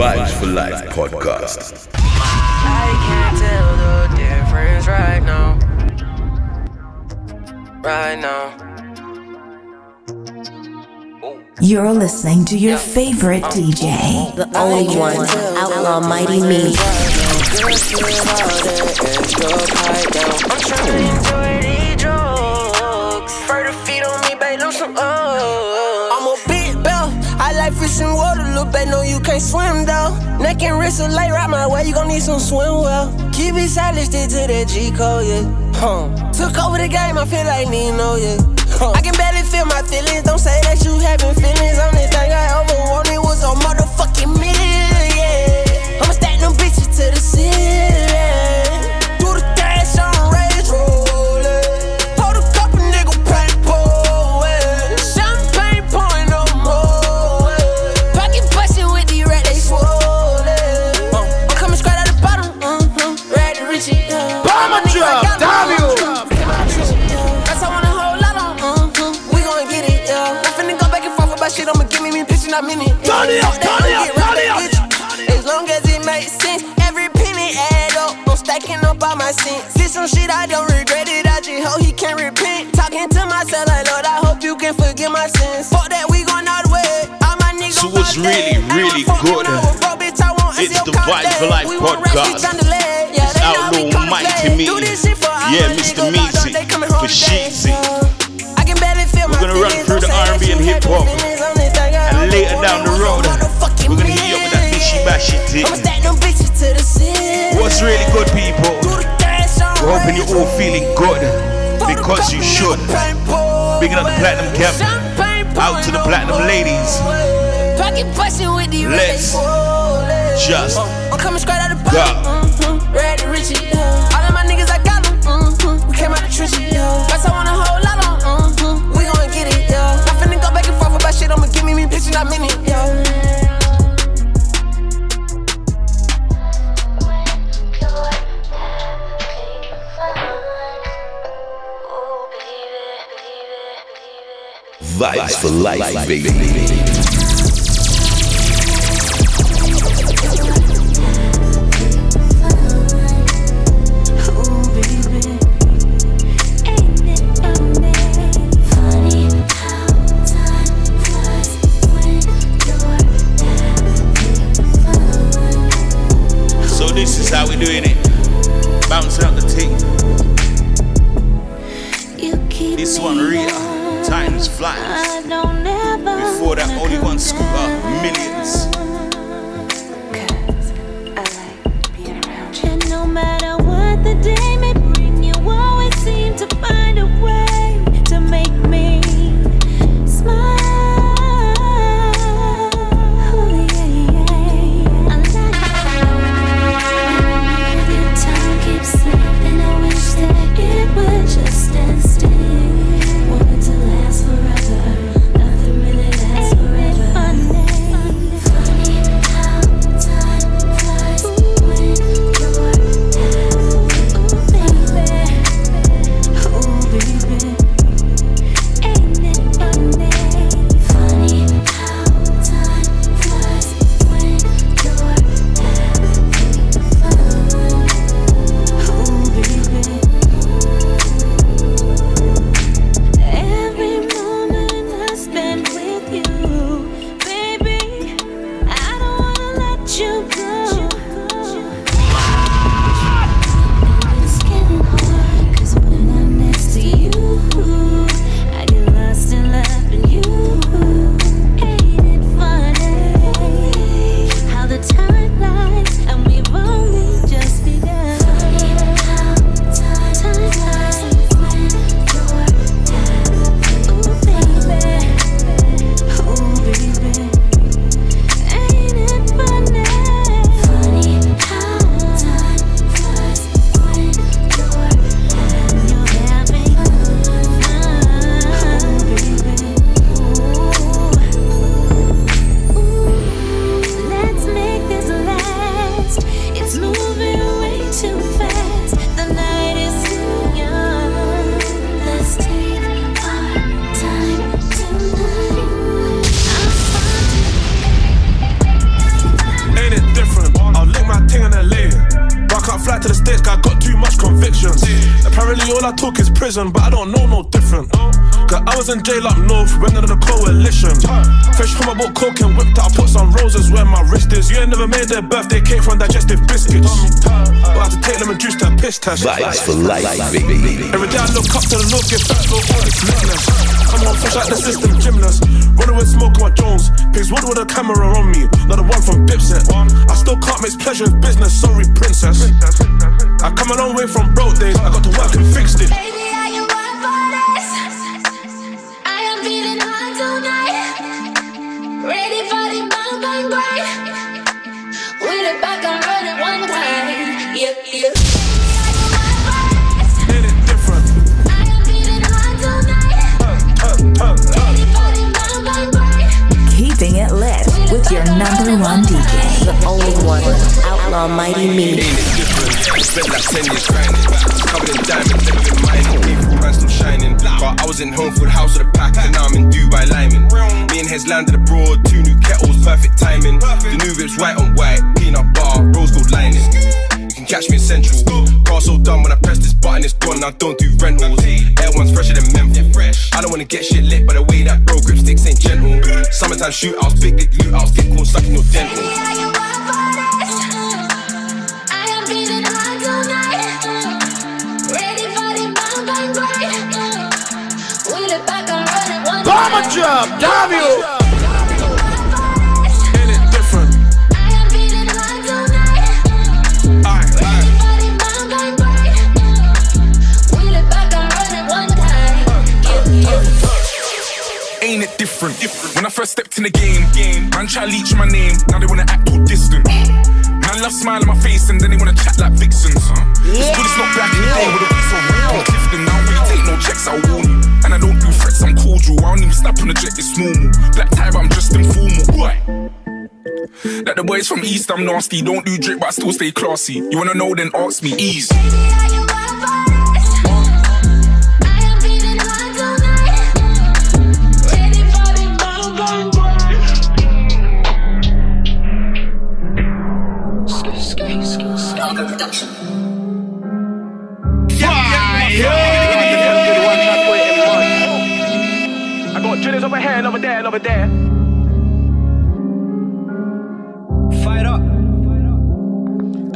Vibes for Life podcast. I can't tell the difference right now. Right now. You're listening to your favorite DJ. The only one, Outlaw Mighty Me. Swim though. Neck and wrist are late right my way. You gon' need some swim well. Keep it silent, stick to that G code, yeah. Huh. Took over the game, I feel like Nino, yeah. Huh. I can barely feel my feelings. Don't say that you having feelings. Only thing I ever wanted was a motherfucking give me me pitching, I mean it. Turn it up, turn it up, turn it up. As long as it makes sense, every penny add up. I'm stacking up all my cents. Did some shit I don't regret it. I just hope he can repent. Talking to myself like Lord, I hope you can forgive my sins. Fuck that, we gon' all the way. All my niggas So what's really, really good? fucking hour, bro, bitch, I want It's the Vibes for. Life We want rest, podcast. bitch, on the leg. Yeah, It's Outlaw Mighty play. Me. Do this shit for all Yeah, Mr. Meezy for. Sheezy. I can barely feel We're gonna run through the R&B and hip-hop. Down the road, we're gonna hit you up with that bishy bashy thing. I'ma stack them bitches to the ceiling. What's really good, people? Do the dash on We're hoping you're all feeling good because you should. Bigging up the platinum camp. Out to the platinum ladies. Pocket bustin' with the Let's just I'm coming straight out the bottom. Mm-hmm. Red Richie. All of my niggas, I got them. Mm-hmm. We came out the trenches. Guess I want bitch mean it. Yeah. Vibes for life, baby. This is how we doing it. Bouncing out the ting. This one real. Times flies. Before that, only one scoop scooter. Millions. No matter what the day may bring, you always seem to find a way to make Vibes for life, Spent like try to leech my name, now they wanna act all distant. Man love smile on my face and then they wanna chat like vixens. It's good it's not back in the day with a piece of real. I'm Clifton, I don't really take no checks, I'll warn you. And I don't do threats, I'm cordial. I don't even snap on the jet, it's normal. Black tie, but I'm just informal. Why? Like the boys from East, I'm nasty. Don't do drip, but I still stay classy. You wanna know, then ask me, ease. I got drillers over here and over there and over there. Fight up.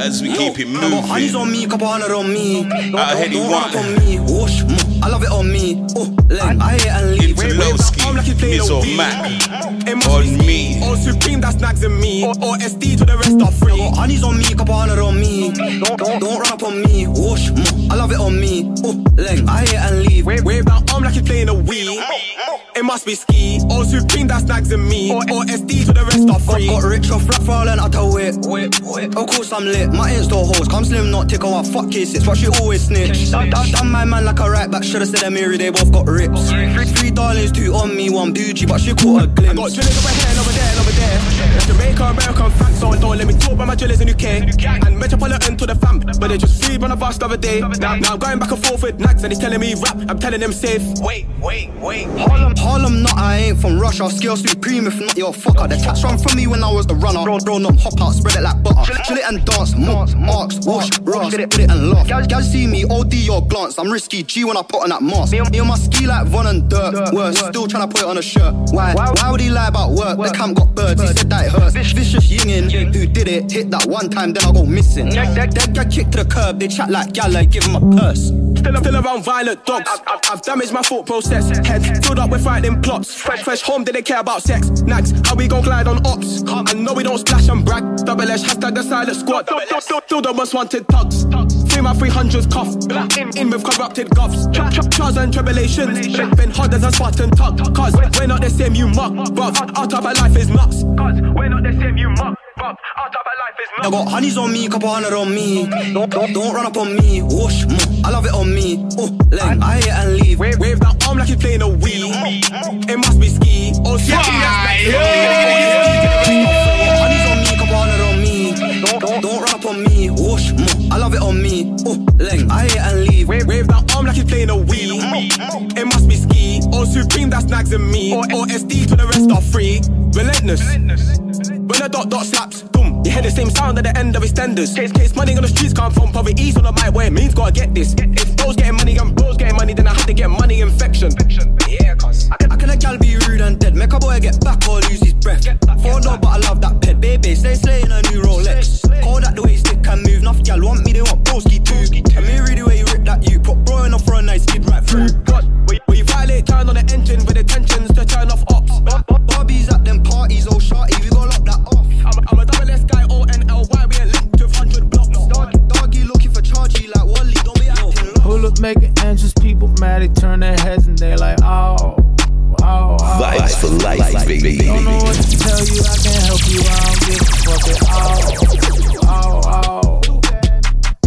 As we keep it I got honeys on me, couple hundred on me. Don't, Out of don't, Heady don't run one. up on. Whoosh, mm, I love it on me. Oh, len, I hit and leave. That Lowski, arm like he's playing Miz a or Wii. Mac. It must On me. Or Supreme, that's snags in me. Or, or SD to the rest are free. Got honeys on me, couple hundred on me. Don't, don't, don't run up on me. Whoosh, mm, I love it on me. Oh, len, I hit and leave. Wave, wave that arm like he's playing a Wii. It must be ski. Or Supreme, that's snags in me. Or, or SD to the rest are free. got rich off rap for all and I tell it. Of course I'm lit. My insta hoes come slim, not tickle. I fuck cases, but she always snitch. Done, done, done my man like a right back. Should've said Amiri, they both got rips. Three, darlings, two on me, one bougie, but she caught a I got glimpse. drillers over here and over there and over there. Jamaica, American facts on don't let me talk about my drillers in UK. And Metropolitan to the fam, but they just free on a vast the other day. Now, now I'm going back and forth with nags and he's telling me rap. I'm telling them safe. Wait, wait, wait. Harlem, Harlem, not I ain't from Russia. Scale supreme, if not your fucker. The cats run from me when I was the runner. Roll, roll them, hop out, spread it like butter. Chill it and dance, marks, marks, whoosh, ross, get it, put it and laugh. Gal, gal see me, OD your glance. I'm risky, G when I put on that mask. Me, me and my ski like Von and Durk. Worse, still trying to put it on a shirt. Why? Why would he lie about work? The camp got birds, he said that it hurts. Vicious yinging, who did it? Hit that one time, then I go missing. Dead, get kicked to the curb, they chat like gal, like give him a purse. Still, still around violent dogs. I've, I've, I've damaged my thought process. Head filled up with frightening plots. Fresh, fresh home, did they care about sex? Nags, how we gon' glide on ops? I know we don't splash and brag. Double S, hashtag the silent squad. Still, the most wanted thugs. Three my 300s cuff. In, in with corrupted govs. Trials and tribulations. Been, hard as a Spartan tug. Cause we're not the same, you muck. Bruv, our type of life is nuts. We're not the same, you muck. Our type of life is I got honeys on me, couple hundred on me. Don't, don't, don't run up on me. Whoosh, mm, I love it on me. Oh, len, I hit and leave. Wave, wave that arm like he's playing a Wii. It must be ski. Oh, yeah. yeah. Honeys on me, couple hundred on me. Don't, don't, don't run up on me. Whoosh, mm, I love it on me. Oh, len, I hit and leave. Wave, wave that he's playing a Wii. It must be ski. Or Supreme, that's snags in me. Or, or SD to the rest are free. Relentless. When the dot dot slaps, boom. You hear the same sound at the end of extenders. Case, case money on the streets come from poverty, so my way means gotta get this. If bro's getting money and bro's getting money, then I have to get money infection. Yeah, a gal be rude and dead, make a boy get back or lose his breath. Four no, but I love that pet, baby. stay slaying a new Rolex. Call that the way stick and move. Enough gal want me, they want broski too. And me really way you rip that you put bro enough for a nice skid right through. God, we, we violate, turn on the engine with intentions to turn off ops. Barbies at them parties, oh shorty, we gon' lock that off. I'm, a- I'm a double S guy, O N L Y, we ain't linked with 100 blocks. Dog, doggy looking for chargy like Wally, don't be acting low. Pull up making entrance, people mad, they turn their heads and they like, oh, Vibes for life, baby. Don't know what to tell you, I can't help you, I don't give a fuck at all. Oh, oh.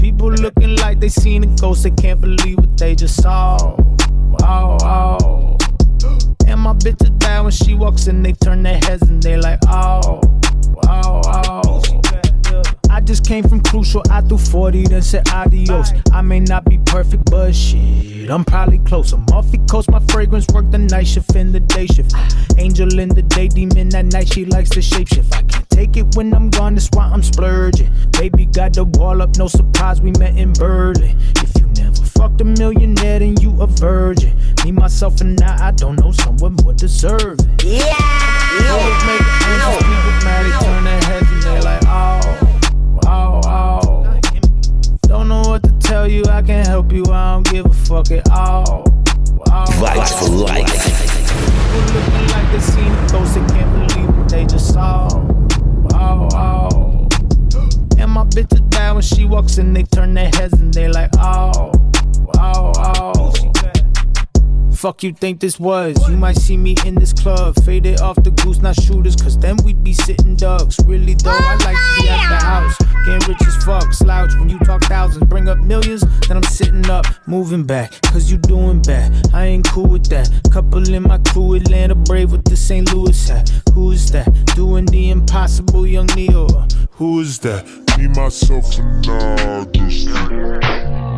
People looking like they seen a ghost, they can't believe what they just saw. Oh, oh. And my bitch is bad when she walks in, they turn their heads and they like, oh, oh, oh. I just came from crucial, I threw 40, then said adios. I may not be perfect, but shit, I'm probably close. I'm off the coast, my fragrance work the night shift in the day shift. Angel in the day, demon at night, she likes to shapeshift. I can't take it when I'm gone, that's why I'm splurging. Baby got the wall up, no surprise, we met in Berlin. If you never fucked a millionaire, then you a virgin. Me, myself, and I, I don't know someone more deserving. Yeah! Always you, I can't help you, I don't give a fuck at all. For life. People looking like they seen a ghost, they can't believe what they just saw. Oh, oh. And my bitch is bad when she walks in, they turn their heads and they like, oh, oh, oh. Fuck you think this was? You might see me in this club, faded off the goose, not shooters, cause then we'd be sitting ducks. Really though, I like to be at the house, getting rich as fuck. Slouch when you talk thousands, bring up millions, then I'm sitting up, moving back, cause you doing bad. I ain't cool with that. Couple in my crew, Atlanta Brave with the St. Louis hat. Who is that? Doing the impossible, young Neo. Who is that? Me, myself, and I. Just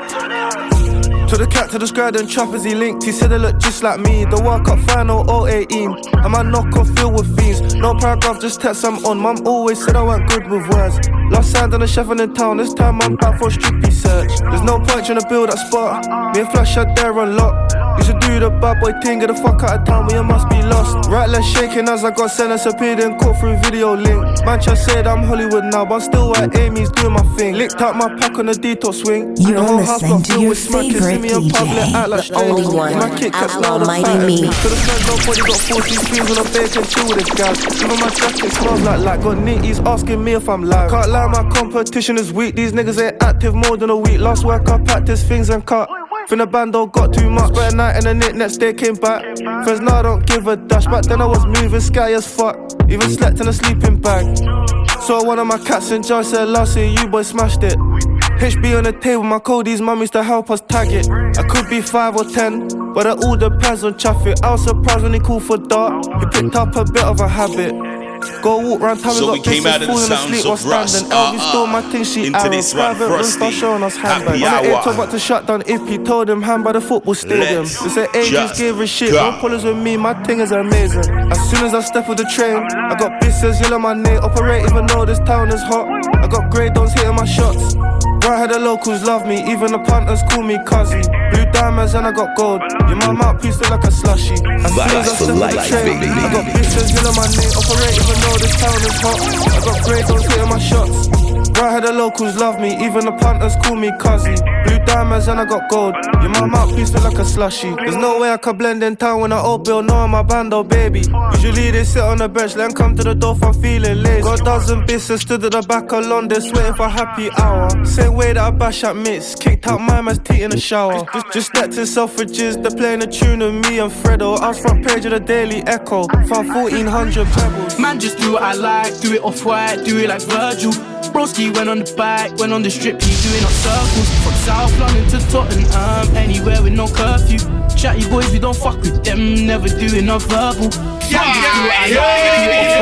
To the cat, to the scribe, and choppers he linked. He said they look just like me. The World Cup final, 018. And my knock on filled with fiends. No paragraph, just text I'm on. Mum always said I weren't good with words. Lost sound on the chef in the town. This time I'm back for a strictly search. There's no point trying to build that spot. Me and Flash out there a lot. You should do the bad boy thing, get the fuck out of town you must be lost. Right leg shaking as I got sentenced, appeared in court through video link. Man, just said I'm Hollywood now, but still at Amy's doing my thing. Licked out my pack on the detox swing. You're the whole house got to filled your with. Me in public, act like the only one, My Kats now the Almighty me. To the friends, nobody got 40 screens on a bacon, chill with the gas. Even my jacket smells like like got nitties asking me if I'm live. Can't lie, my competition is weak. These niggas ain't active more than a week. Last work I practiced things and cut. From the band, though, got too much. Spent a night in the knit, next day came back. Friends, now I don't give a dash. Back then I was moving sky as fuck. Even slept in a sleeping bag. Saw one of my cats in jar said last year, you boys smashed it. HB on the table, my Cody's mummies to help us tag it. I could be five or ten, but it all depends on traffic. I was surprised when he called for dark. He picked up a bit of a habit. Go walk round town, So we got came out bitches of the falling sounds of Rust, standing. Elvis uh-uh. stole my thing, she Into arrow. this one, Frosty. showing us Happy handbags. On the talk about to shut down if he told him hand by the football stadium. Let's They agents just gave a shit, go. no pullers with me, my thing is amazing. As soon as I step off the train, I got business yellow my name, operate even though this town is hot. I got grey dons hitting my shots. Right here the locals love me, even the punters call me Cuzzy. Blue diamonds and I got gold. Your mum mouthpiece look like a slushy. As soon as I step off the life, train. I got bitches yellow my name, operate even though this town is hot. I got grey dons hitting my shots. Right here the locals love me, even the punters call me Cuzzy. Blue diamonds and I got gold. Your mum mouthpiece look like a slushy. There's no way I could blend in town when I old bill, no I'm a band, oh baby. Usually they sit on the bench, then come to the door if I'm feeling lazy. Got a dozen business stood at the back of London, waiting for happy hour. Same way that I bash at mitts, kicked out my man's teeth in the shower. Just, just stepped in Selfridges, they're playing a tune of me and Fredo. I was front page of the Daily Echo, found 1400 pebbles. Man, just do what I like, do it off white, do it like Virgil. Broski went on the bike, went on the strip, he doing up circles from South London to Tottenham, anywhere with no curfew. Chatty boys, we don't fuck with them, never doing no verbal. Yeah, yeah, yeah, yeah,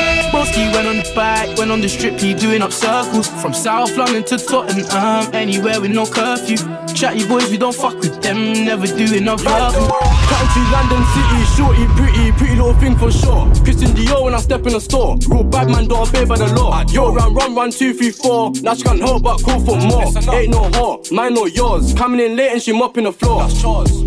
yeah. Broski went on the bike, went on the strip, he doing up circles from South London to Tottenham, anywhere with no curfew. Chatty boys, we don't fuck with them, never doing no verbal. Country, London City, shorty, pretty, pretty little thing for sure. Christian Dior when I step in the store. Real bad man, don't obey by the law. Yo, run, run, run, two, three, four. Now she can't help but call for more. Ain't no whore, mine or yours. Coming in late and she mopping the floor.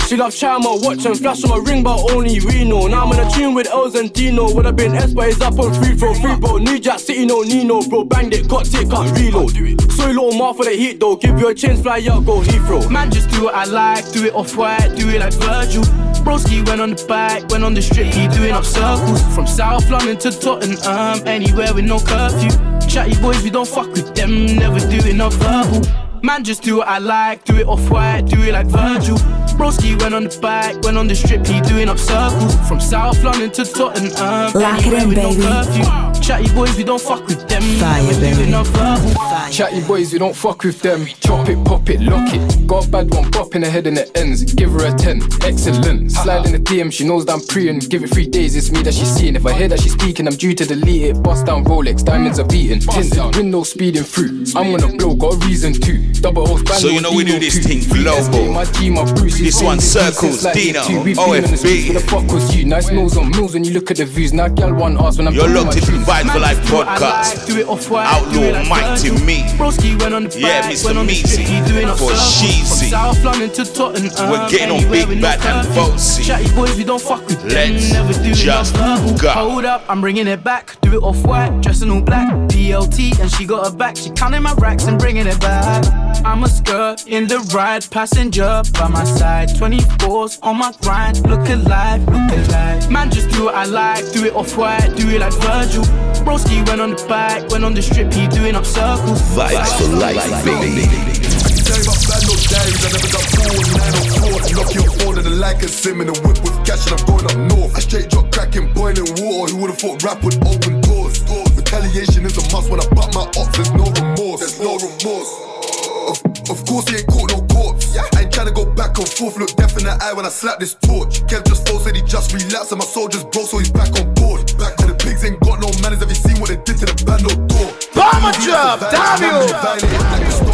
She loves chatting my watch and flash on my ring, but only we know. Now I'm in a tune with Els and Dino. Would have been S, but it's up on free throw, free bro. New Jack City, no Nino, bro. Banged it, got it, can't reload. So little more for the heat though. Give you a chance, fly out, go Heathrow. Man, just do what I like, do it off white, do it like Virgil. Broski went on the bike, went on the strip, he doing up circles from South London to Tottenham, anywhere with no curfew. Chatty boys, we don't fuck with them, never doing no verbal. Man, just do what I like, do it off white, do it like Virgil. Broski went on the bike, went on the strip, he doing up circles from South London to Tottenham, Lock it anywhere in, with no baby. curfew. Chatty boys, we don't fuck with them, Fire, never baby. doing no verbal. Chatty boys, we don't fuck with them. Chop it, pop it, lock it. Got a bad one, pop in the head and it ends. Give her a 10, excellent. Slide in the DM, she knows that I'm pre and give it three days, it's me that she's seeing. If I hear that she's speaking, I'm due to delete it. Bust down Rolex, diamonds are beating. Tinted, window speeding through. I'm gonna blow, got a reason to. Double O's, band So you know we do this thing global. My G, my Bruce, This one circles, Dino, OFB. The fuck was you? Nice nose on mills when you look at the views. Now, gal one ask when I'm You're locked into. Vibe for Life Do what I podcast. like, do it off white, Outlaw Mighty Me. Broski went on the Yeah, Mr. went on the Meaty. he doing up For Sheezy. from South London to Tottenham. We're getting on Big Bad and. Bossy. Chatty boys, we don't fuck with Let's just go. Hold up, I'm bringing it back, do it off white, dressing all black. DLT and she got her back, she counting my racks and bringing it back. I'm a skirt in the ride, passenger by my side. 24s on my grind, look alive, look alive. Man, just do what I like, do it off white, do it like Virgil. Broski went on the bike, went on the strip, he doing up circles. Vibes for life, baby. Tell you about bad no diaries, I never got four nine or four. Knock your phone and the like and sim in a whip with cash and I'm going up north. I straight drop cracking, boiling water. Who would've thought rap would open doors? Retaliation is a must when I butt my ops, there's no remorse. There's no remorse. Of, of course he ain't caught no corpse. I ain't tryna go back and forth, look death in the eye when I slap this torch. Kev just froze, said he just relapsed, and my soldiers broke, so he's back on board. Back to the pigs ain't got no manners. Have you seen what they did to the band no door? Bomber drop, damn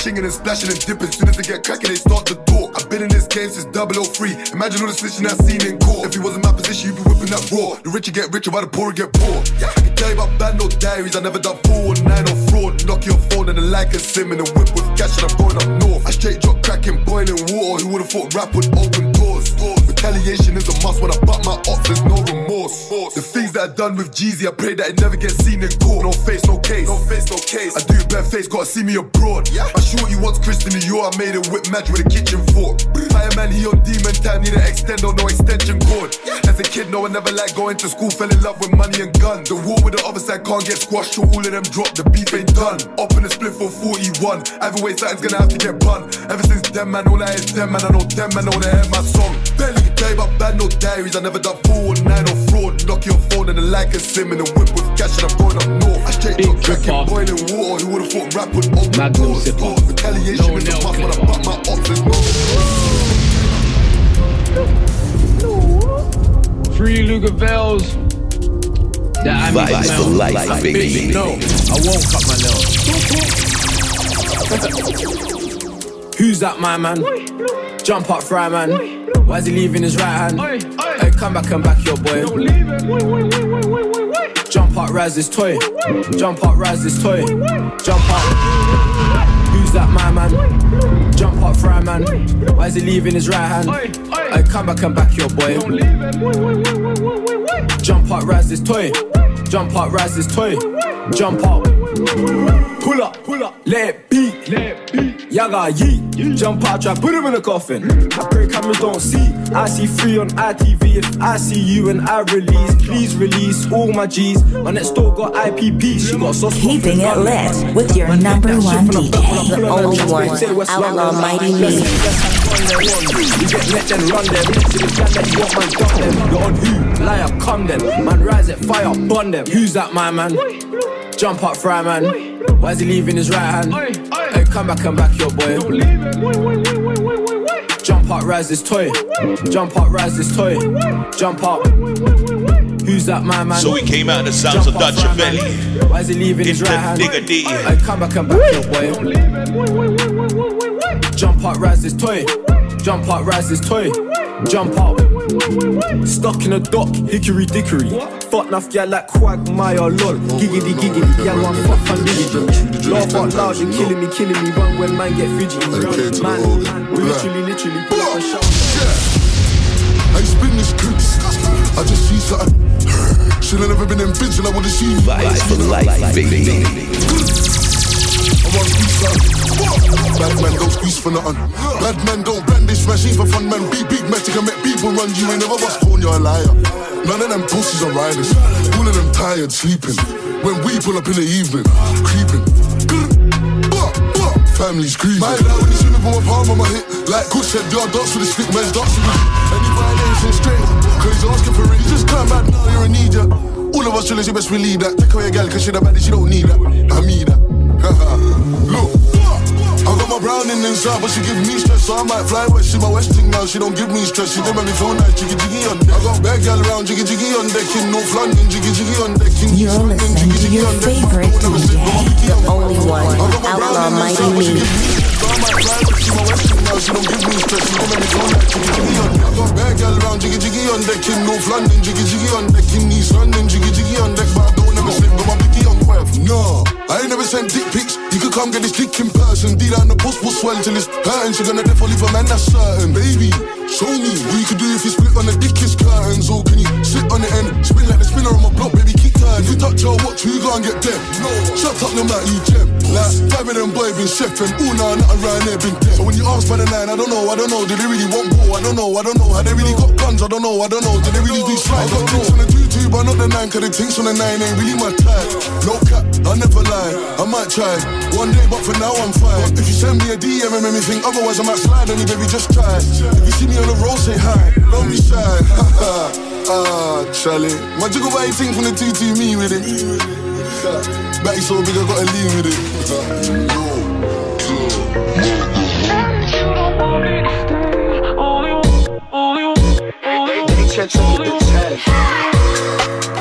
chinging and splashing and dipping. Soon as they get cracking, they start to talk. I've been in this game since 003. Imagine all the snitching I've seen in court. If he was in my position, you'd be whipping that raw. The richer get richer, while the poorer get poor. Yeah. I can tell you about bad no diaries. I never done four or fraud. Knock your phone and the like and sim in a whip with cash and I'm going up north. I straight drop cracking, boiling water. Who would've thought rap would open doors? Retaliation is a must when I butt my ops. There's no remorse. The things that I done with Jeezy, I pray that it never gets seen in court. No face, no case. No face, no case. I do it bare face, gotta see me abroad. Yeah. I short you once, Christian Dior. I made it whip match with a kitchen fork. Fireman, he on demon time, need an extend or no extension cord. Yeah. As a kid, no, I never liked going to school. Fell in love with money and guns. The war with the other side can't get squashed, so all of them drop. The beef ain't done. Up in the split for 41. Either way, something's gonna have to get run. Ever since them man, all I hear is them man. I know them man, all they hear my song. Barely can tell you about bad no diaries. I never done four or nine or fraud. Knock your phone and the like and sim in a whip with cash and I'm going up north. I straight drop cracking, boiling water. Who would've thought rap would open Magnum doors? sipper. Retaliation is a must when I butt my ops. No Free Lugavels. That I mean, Vibes for life, baby. No, I won't cut my nails. Who's that, my man? Jump up, fry man. Why is he leaving his right hand? Hey, come back and back your boy. Don't leave him. Jump up, rise this toy. Jump up, rise this toy. Jump up. Who's that, my man? Jump up, fry man. Why is he leaving his right hand? Hey, come back and back your boy. Don't leave him Jump up, rise this toy. Jump up, rise this toy. Jump up. Pull up, pull up, let it beat, let it beat. Yaga yeet, jump out, try put him in a coffin. I pray cameras don't see. I see free on ITV. If I see you and I release, please release all my G's. My next door got IPP, she got sauce. Keeping it lit with your number one DJ. The only one, Outlaw Mighty Me. You get let them run them. To the plan that you want man dump them. You're on who? Liar, come then. Man, rise at fire, burn them. Who's that, my man? Jump up, fry man. Why is he leaving his right hand? Hey, come back and back your boy. Don't leave him. Jump up, rise this toy. Jump up, rise this toy. Jump up. Who's that my man? So we came out the sounds of Dutch Belly. Why is he leaving his right hand? nigga D. Hey, come back and back your boy. Don't leave him. Jump up, rise this toy. Jump up, rise this toy. Jump up. Stuck in a dock, hickory dickory. Fuck enough, yeah, like quagmire, lol. Giggity giggity, yeah, one fuck fun diggity. Laugh out loud, you're killing me, killing me. Run when man get fidgety. Man, we literally, literally pull up a shout. I spin this clips. I just see something. Should have never been in bitch and I would've seen you. Life for life, baby. I want to squeeze something. Bad man don't squeeze for nothing. Bad man don't brandish machine for fun, man. Be big magic and make people run. You ain't never was born, you're a liar. None of them pussies are riders. All of them tired, sleeping. When we pull up in the evening, creeping. Family's creeping. My dad when he's swimming from my palm on my hip. Like Kush said, y'all dance with the stick, man's dancing with it. Any violation straight, cause he's asking for it. You just come back now, you're in need, yeah. All of us chillers, you best believe that. Take away a gal, cause she the baddie, she don't need that. I mean that. Look. I got my browning inside, but she give me stress, so I might fly west. She my westing now, she don't give me stress. She don't make me feel nice, jiggy jiggy on deck. I got bad gal around, jiggy jiggy on deck in North London, jiggy jiggy on deck in You're London, listening jiggy to jiggy your on deck. favorite DJ. The only one, Outlaw Mighty Me. So I might fly west, she my westing now, she don't give me stress. She don't make me feel nice, jiggy jiggy on deck. I got bad gal around, jiggy jiggy on deck in North London, jiggy jiggy on deck in East London, jiggy jiggy on deck. But I don't ever slip, got my 12. No, I ain't never sent dick pics. You could come get this dick in person. D down the post will swell till it's hurting. She gonna definitely leave a man, that's certain. Baby, show me what you could do if you split on the dickest curtains. Or can you sit on the end, spin like the spinner on my block, baby, keep turning. If you touch your watch, you go and get dead. No, shut up, no matter you gem. Like, five of them boy been chefing. Ooh, nah, not around there been dead. So when you ask by the nine, I don't know, I don't know. Do they really want war? I don't know, I don't know. How they really got guns? I don't know, I don't know. Do they really do slide? I got drinks on the two two, but not the nine. Cause the tinks on the nine ain't really my type. No cap, I never lie. I might try one day, but for now I'm fine. If you send me a DM and make me think otherwise, I might slide on you, baby. Just try. If you see me on the road, say hi. Don't be shy. ah, Charlie. My jiggle body thing from the two two me with it. Back so big, I gotta lean with it.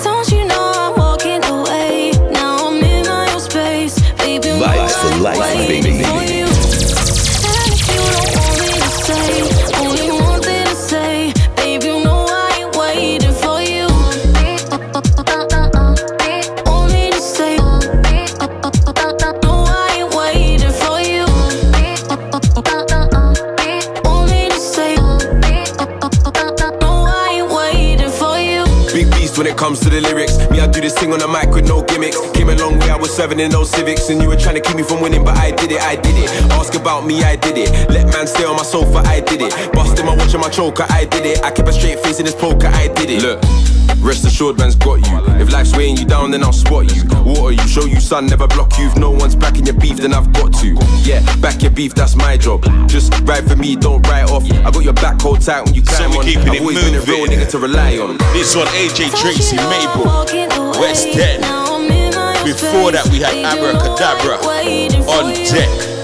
Don't you know I'm walking away? Now I'm in my own space. Baby, I'm for life, waiting baby. for you. Do this thing on the mic with no gimmicks. Came a long way, I was serving in those civics. And you were trying to keep me from winning, but I did it, I did it. Ask about me, I did it. Let man stay on my sofa, I did it. Busting my watch and my choker, I did it. I kept a straight face in this poker, I did it. Look. Rest assured, man's got you. If life's weighing you down, then I'll spot you. Water you, show you, sun, never block you. If no one's backing your beef, then I've got to. Yeah, back your beef, that's my job. Just ride for me, don't write off. I got your back hold tight when you So climb we on. keeping I've it always been a real nigga to rely on. This one, AJ Tracey, Mabel, West End. Before that, we had Abracadabra on deck.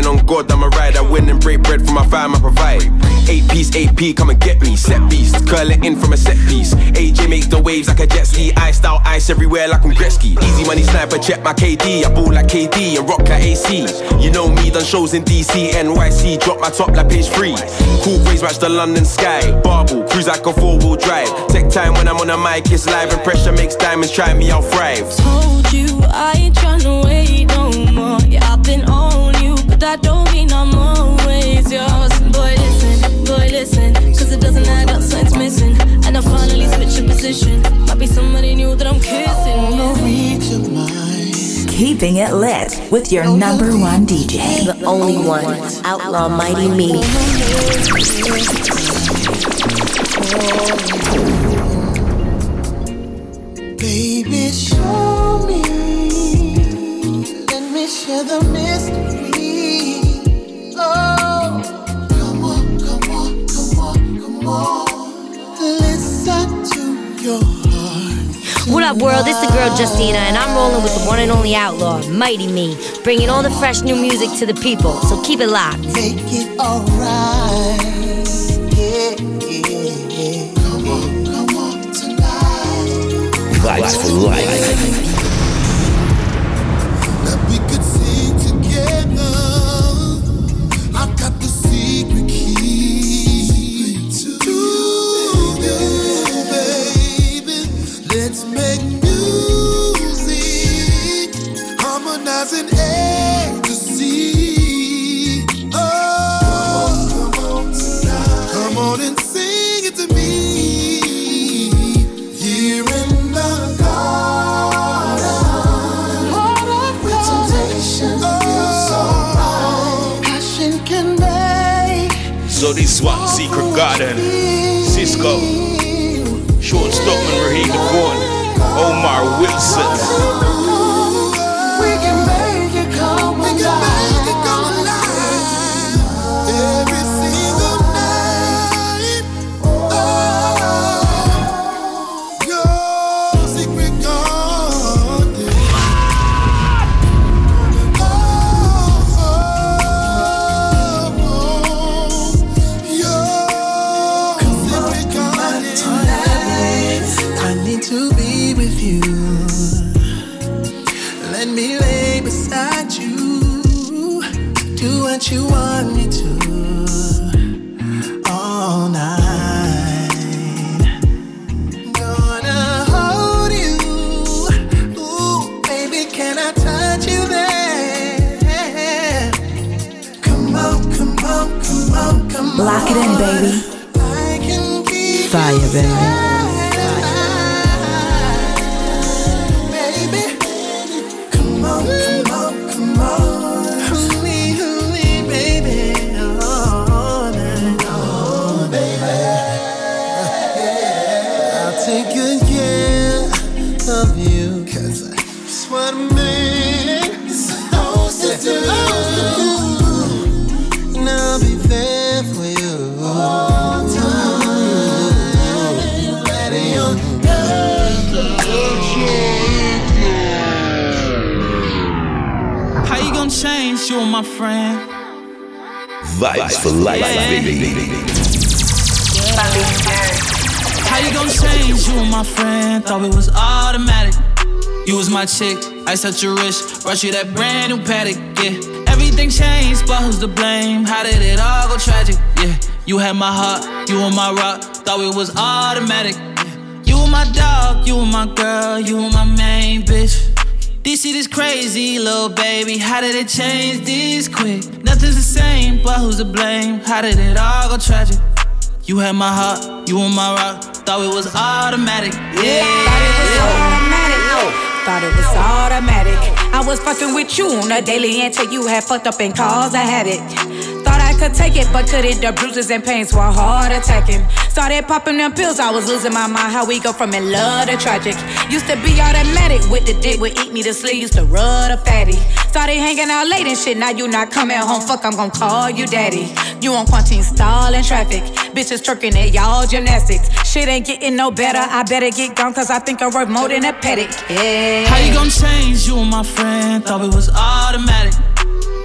Touch on God, I'm a ride. I win and break bread from my fam, I provide. Eight piece, AP, come and get me. Set beast, curl it in from a set piece. AJ makes the waves like a jet ski. Iced out ice everywhere like I'm Gretzky. Easy money sniper, check my KD. I ball like KD and rock like AC. You know me, done shows in DC, NYC. Drop my top like page three. Cool waves match the London sky. Barbell, cruise like a four wheel drive. Take time when I'm on a mic, it's live and pressure makes diamonds. Try me, I'll thrive. Told you I ain't tryna wait but that don't mean I'm always yours. Boy, listen, boy, listen, cause it doesn't add up, something's missing. And I finally switch your position. Might be somebody new that I'm kissing. Keep keeping it lit with your number one DJ. The only one, Outlaw Mighty Me. Baby, show me. Let me share the mystery. What up, world? It's the girl Justina, and I'm rolling with the one and only outlaw, Mighty Me, bringing all the fresh new music to the people. So keep it locked. Make it alright. Yeah, yeah, yeah. Come on, come on tonight. Vibes for life. Harmonizing ecstasy. Oh, come on and sing it to me. Here in the garden, with temptation, oh. feels so right. Passion can make So this one, Secret Garden, Sisqó, Shawn Stockman, Raheem DeVaughn, Omar Wilson. Chick. I set your wrist. Brought you that brand new paddock. Yeah. Everything changed, but who's to blame? How did it all go tragic? Yeah. You had my heart. You were my rock. Thought it was automatic. Yeah. You were my dog. You were my girl. You were my main bitch. This shit is crazy, little baby. How did it change this quick? Nothing's the same, but who's to blame? How did it all go tragic? You had my heart, you were my rock. Thought it was automatic. Yeah. Thought it was automatic. I was fucking with you on a daily until you had fucked up and caused a habit. Thought I could take it, but couldn't. The bruises and pains were hard attacking. Started popping them pills, I was losing my mind. How we go from in love to tragic. Used to be automatic with the dick, would eat me to sleep. Used to rub a fatty. Started hanging out late and shit. Now you not coming home. Fuck, I'm gon' call you daddy. You on quarantine stall in traffic. Bitches twerking at y'all gymnastics. Shit ain't getting no better. I better get gone, cause I think I'm worth more than a pedic. Yeah. How you gonna change? You were my friend. Thought it was automatic.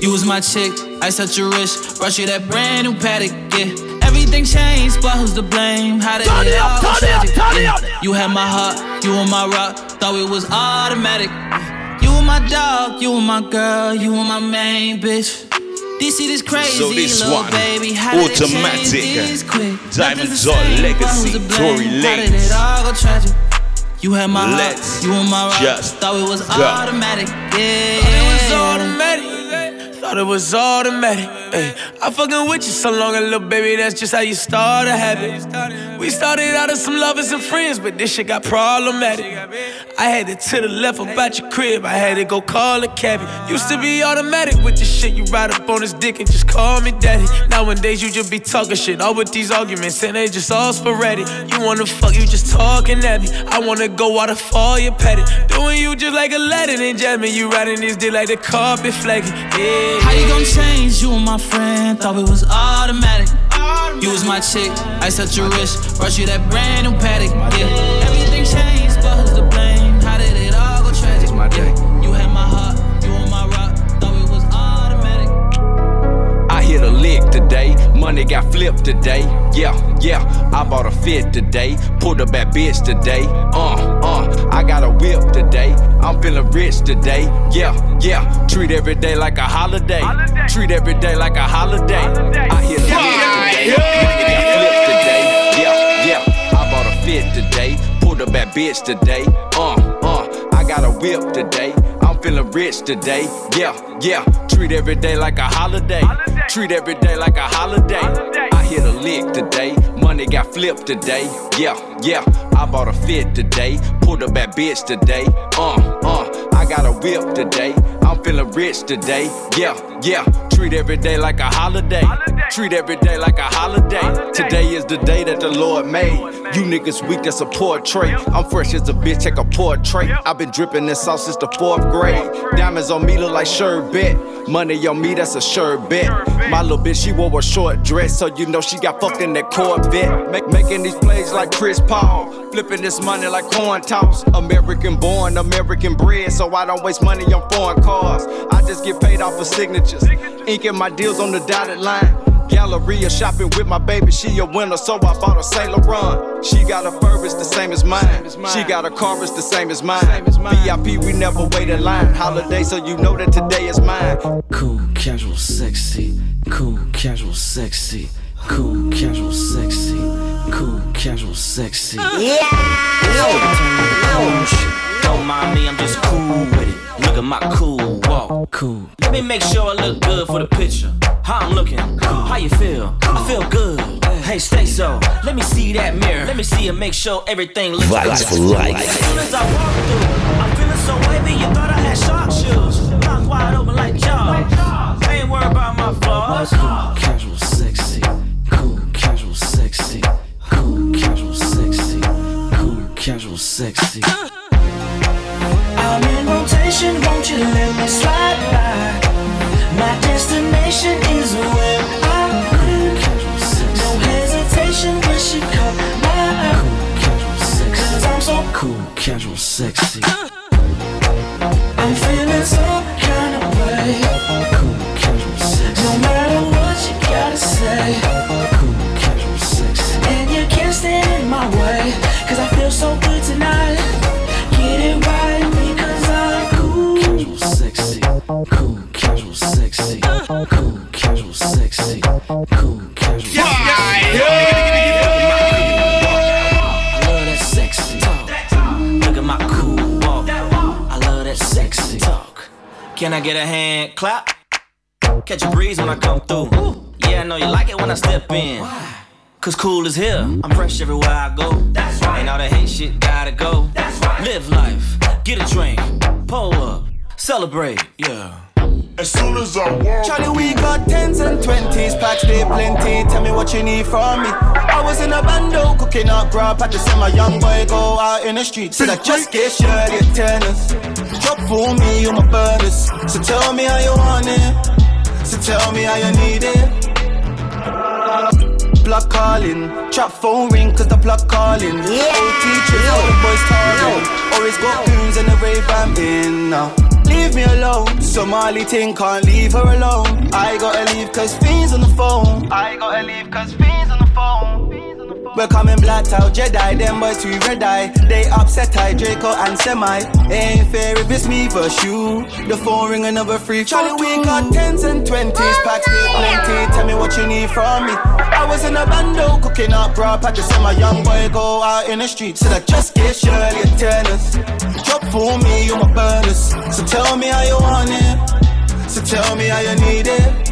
You was my chick. I set your wrist. Brought you that brand new paddock. Yeah. Everything changed, but who's to blame? How did Turn it it all go turn it up, tragic? turn it up. You had my heart, you were my rock. Thought it was automatic. You were my dog, you were my girl, you were my main bitch. This shit is crazy, So this little one, baby. How did it automatic, change this quick? Diamonds Nothing's the on same, but legacy, who's? Tory How did Lanez. it all go tragic? You had my Let's heart, you were my rock. just Thought it was go. automatic. Yeah. Thought it was automatic. Thought it was automatic. Hey, I fucking with you so long, and little baby, that's just how you start a habit. We started out as some lovers and friends, but this shit got problematic. I had it to the left about your crib, I had to go call a cabby. Used to be automatic with this shit, you ride up on his dick and just call me daddy. Nowadays, you just be talking shit, all with these arguments, and they just all sporadic. You wanna fuck, you just talking at me. I wanna go out waterfall, you pet it. Doing you just like a Aladdin and jamming, you riding this dick like the carpet flagging. Yeah. How you gon' change? You and my friend thought it was automatic. You was my chick, I set your wrist, brought you that brand new paddock. Yeah, everything changed, but hit a lick today, money got flipped today. Yeah, yeah, I bought a fit today, pulled a bad bitch today. Uh, uh, I got a whip today, I'm feeling rich today. Yeah, yeah, treat every day like a holiday. Treat every day like a holiday. I hit a lick today, money got flipped today. Yeah, yeah, I bought a fit today, pulled a bad bitch today. Uh, uh, I got a whip today. I'm feeling rich today. Yeah, yeah. Treat every day like a holiday. Treat every day like a holiday. I hit a lick today. Money got flipped today. Yeah, yeah. I bought a fit today. Pulled a bad bitch today. Uh, uh. I got a whip today. I'm feeling rich today. Yeah, yeah. Treat every day like a holiday. Treat every day like a holiday. Today is the day that the Lord made. You niggas weak, that's a portrait. I'm fresh as a bitch, take a portrait. I've been dripping this sauce since the fourth grade. Diamonds on me look like sherbet. Money on me, that's a sherbet. My little bitch, she wore a short dress, so you know she got fucked in that Corvette. Make, making these plays like Chris Paul. Flipping this money like corn toss. American born, American bred, so I don't waste money on foreign cars. I just get paid off of signatures. Inking my deals on the dotted line. Galleria shopping with my baby, she a winner, so I bought a Saint Laurent. She got a fur, it's the same as mine. She got a car, it's the same as mine. VIP, we never wait in line. Holiday, so you know that today is mine. Cool, casual, sexy. Cool, casual, sexy. Cool, casual, sexy. Cool, casual, sexy. Don't mind me, I'm just cool with it. Look at my cool walk. Cool. Let me make sure I look good for the picture. How I'm looking? How you feel? I feel good. Hey, stay so. Let me see that mirror. Let me see and make sure everything looks good. for life. As soon as I walk through, I'm feeling so wavy. You thought I had shark shoes. Mouth wide open like jaws. I ain't worried about my flaws. Cool, casual, sexy. Cool, casual, sexy. Cool, casual, sexy. Cool, casual, sexy. I'm in rotation, won't you let me slide by? My destination is where I live. No hesitation when she come my Cause I'm so Cool, casual, sexy. I'm feeling some Cool, casual, sexy. Cool, casual, sexy. Cool, casual, sexy. I love that sexy talk. Look at my cool walk. I love that sexy talk. Can I get a hand clap? Catch a breeze when I come through. Yeah, I know you like it when I step in. Cause cool is here. I'm fresh everywhere I go. That's right. Ain't all that hate shit gotta go. That's right. Live life, get a drink, pull up, celebrate, yeah. As soon as I walk Charlie, we got tens and twenties, packs they plenty. Tell me what you need from me. I was in a bando cooking up grub. Had to see my young boy go out in the street. Said I just get Shirley tennis. Drop for me, you my burners. So tell me how you want it. So tell me how you need it. Block calling, trap phone ring cause the plug calling. Yeah. Old teachers, all the boys talking. Always got goons and the rave I'm in now. Leave me alone, Somali thing can't leave her alone. I gotta leave cause fiends on the phone. I gotta leave cause fiends on the phone. We're coming blacked out, Jedi, them boys we red eye. They upset I, Draco and Semi. Ain't fair if it's me versus you. The phone ring another free. Charlie, we got tens and twenties, me what you need from me. I was in a bando cooking up. Had to see my young boy go out in the street. Said I just get Shirley a tennis. Drop for me, you my burners. So tell me how you want it. So tell me how you need it.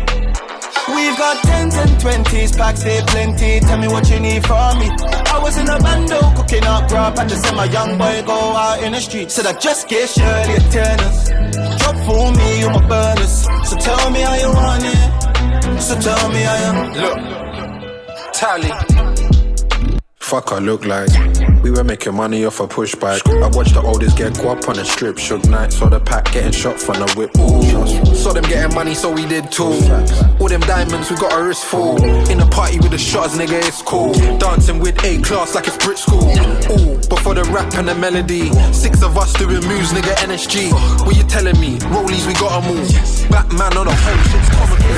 We've got tens and twenties, packs they plenty. Tell me what you need from me. I was in a bando cooking up grub. I just said my young boy go out in the street. Said I just gave Shirley a tennis. Drop for me, you my burners. So tell me how you want it. So tell me I am. look. Tally. Fuck I look like. We were making money off a push bike I watched the oldest get guap on the strip. Shook night, saw the pack getting shot from the whip. Ooh. Saw them getting money so we did too. All them diamonds we got a wrist full. In a party with the shots nigga it's cool. Dancing with A-class like it's Brit school. Ooh, before the rap and the melody. Six of us doing moves nigga NSG What you telling me? Rollies we gotta move. Batman on the whole shit's comical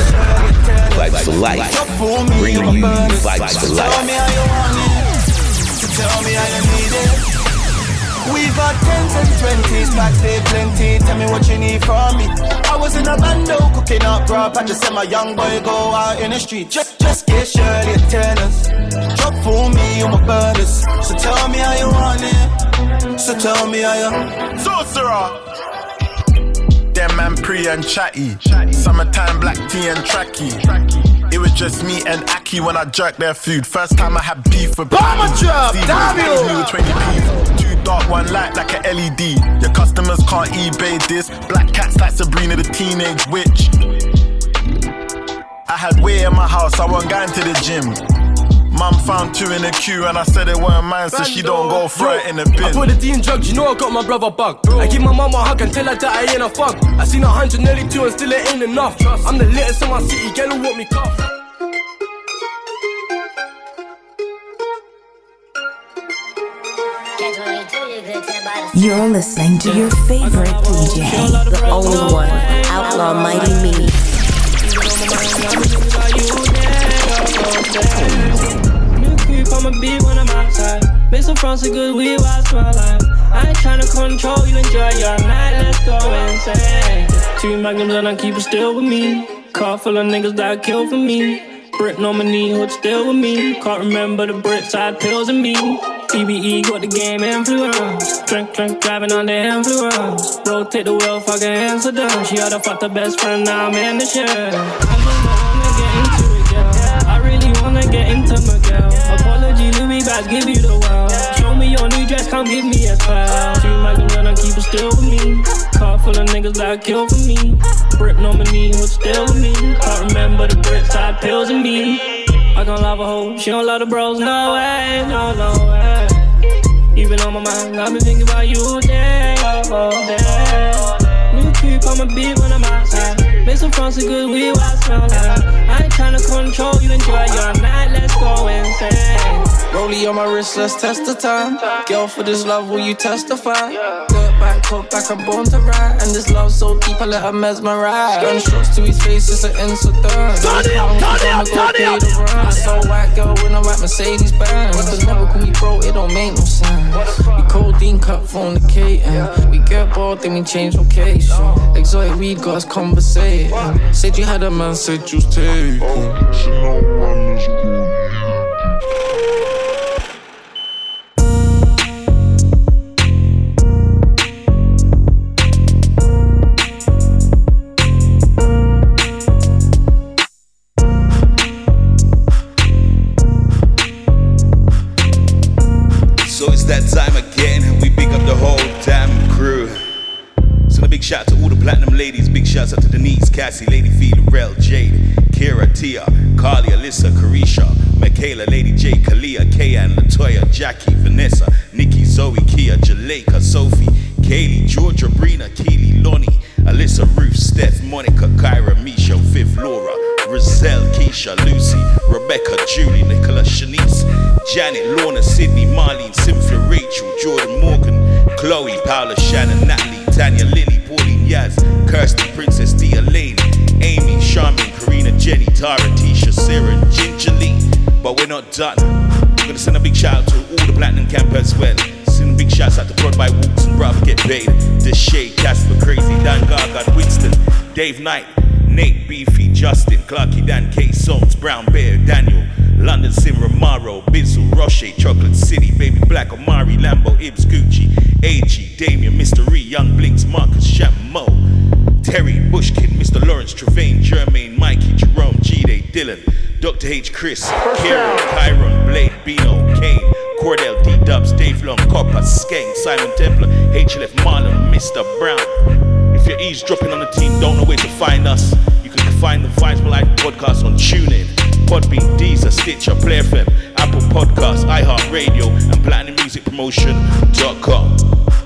Vibes for life. Bringing you vibes for life tell me how you need it. We've got tens and twenties, packs they plenty. Tell me what you need from me. I was in a bando oh, cooking up grub, and just said my young boy go out in the street. Just, just get Shirley a tennis. Drop for me on my burners. So tell me how you want it. So tell me how you. So, Sarah. Them man pre and chatty. chatty. Summertime black tea and tracky. tracky. It was just me and Aki when I jerked their food. First time I had beef with Bomber drop, damn you. 20p. Two dark, one light like a LED. Your customers can't eBay this. Black cats like Sabrina the teenage witch. I had way in my house, I wasn't going to the gym. Mum found two in the queue and I said it weren't mine, so she don't go throw it in the bin. I put the D in drugs, you know I got my brother bugged. I give my mum a hug and tell her that I ain't a fuck. I seen a hundred, nearly two, and still it ain't enough. I'm the latest in my city, girl who want me cuff. You're listening to your favorite DJ, the only one, Outlaw Mighty Me. Creep on my beat when I'm outside. Make some fronts of good weed I smell like. I ain't tryna control you, enjoy your night, let's go insane. Two magnums and I keep it still with me. Car full of niggas that kill for me. Brick on my knee, who's still with me. Can't remember the brick side pills and me. TBE got the game influence. Drink, drink, driving on the influence. Rotate the wheel, fucking answer down. She had a fuck the best friend, now I'm in the shit. I just wanna get into it, girl. I really wanna get into my girl. Apology, Louis bags, give you the world. Show me your new dress, come give me a spell. Two mics and keep it still with me. Car full of niggas that kill for me. My knee, who's still with me. Can't remember the brick side pills and me. I gon' love a hoe, she don't love the bros, no way, no, no way. Even on my mind, I've been thinking about you day, oh, day. My beat when I'm outside. Make some fronts of good weed while I smell like. I ain't tryna control you, enjoy your night, let's go insane. Rollie on my wrist, let's test the time. Girl, for this love, will you testify? Good back, talk back, I'm born to ride. And this love so deep, I let her mesmerize. Gunshots to his face, it's an incident. Turn it up, turn it up, turn it up. So white girl when I'm at Mercedes Benz. But never call me bro, it don't make no sense. We codeine cut fornicating. We get bored, then we change location. Exotic weed got us Said you had a man, said you was taking. Dave Knight, Nate Beefy, Justin, Clarky Dan, K Songs, Brown Bear, Daniel. London Sim Romaro, Bizzle, Roche, Chocolate City, Baby Black, Omari, Lambo, Ibs, Gucci, AG, Damien, Mystery, Young Blinks, Marcus, Shamo, Terry, Bushkin, Mr. Lawrence, Travaine, Jermaine, Mikey, Jerome, G-Day, Dylan, Dr. H. Chris, Kieran, Kyron, Blade, Bino, Kane, Cordell, D Dubs, Dave Long, Copper, Skeng, Simon Templar, HLF, Marlon, Mr. Brown. If you're eavesdropping on the team, don't know where to find us, you can find the Vibes for Life podcast on TuneIn, Podbean, Deezer, Stitcher, Play FM, Apple Podcasts, iHeartRadio, and PlatinumMusicPromotion.com.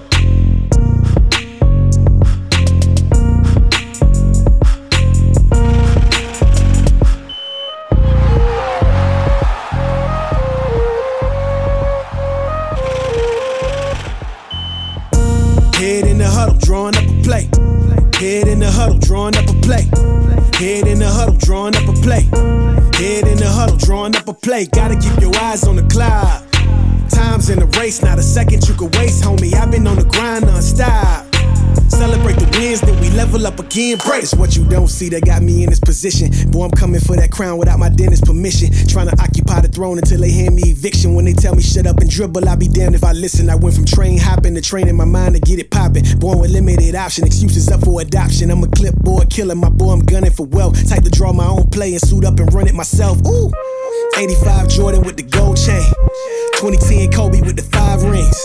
huddle, drawing up a play. Head in the huddle, drawing up a play. Head in the huddle, drawing up a play. Gotta keep your eyes on the cloud. Time's in the race, not a second you can waste, homie. I've been on the grind non-stop. Celebrate the wins, then we level up again. It's what you don't see that got me in this position. Boy, I'm coming for that crown without my dentist permission. Trying to occupy the throne until they hand me eviction. When they tell me shut up and dribble, I'll be damned if I listen. I went from train hopping to training my mind to get it popping. Born with limited option, excuses up for adoption. I'm a clipboard killer, my boy, I'm gunning for wealth. Type to draw my own play and suit up and run it myself. Ooh. 85 Jordan with the gold chain. 2010 Kobe with the five rings.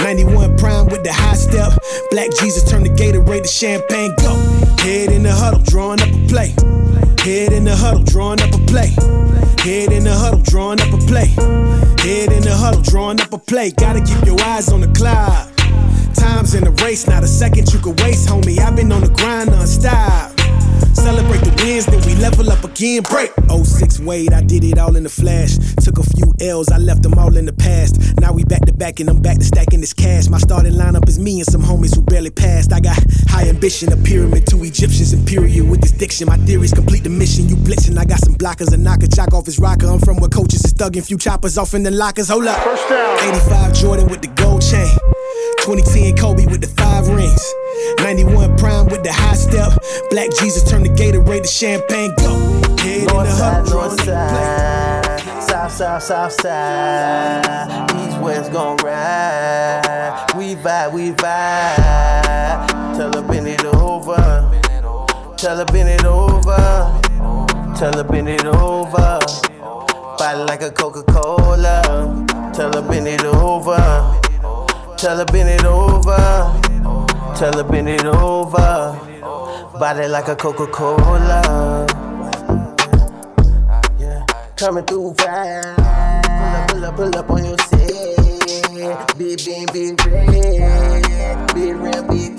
91 Prime with the high step. Black Jesus turned the Gatorade to champagne. Go. Head in the huddle, drawing up a play. Head in the huddle, drawing up a play. Head in the huddle, drawing up a play. Head in the huddle, drawing up a play. Gotta keep your eyes on the cloud. Time's in the race, not a second you can waste, homie. I've been on the grind non-stop. Celebrate the wins, then we level up again. Break. 06 Wade, I did it all in the flash. Took a few L's, I left them all in the past. Now we back to back and I'm back to stacking this cash. My starting lineup is me and some homies who barely passed. I got high ambition, a pyramid to Egyptians, imperial with this diction. My theories complete the mission. You blitzing, I got some blockers, and knock a knocker, jock off his rocker. I'm from where coaches is thugging, few choppers off in the lockers. Hold up. First down. 85 Jordan with the gold chain. 2010 Kobe with the five rings. 91 Prime with the high step. Black Jesus turned the Gatorade to champagne. Go. Head North in the side, north side, south side, south side, east west gon' ride. We vibe, we vibe. Tell her bend it over. Tell her bend it over. Tell her bend it over. Body like a Coca-Cola. Tell her bend it over. Tell her bend it over. Tell her bend it over. Body like a Coca-Cola. Yeah, coming through fast. Pull up, pull up, pull up on your set. Big beam, big red. Big rim, big.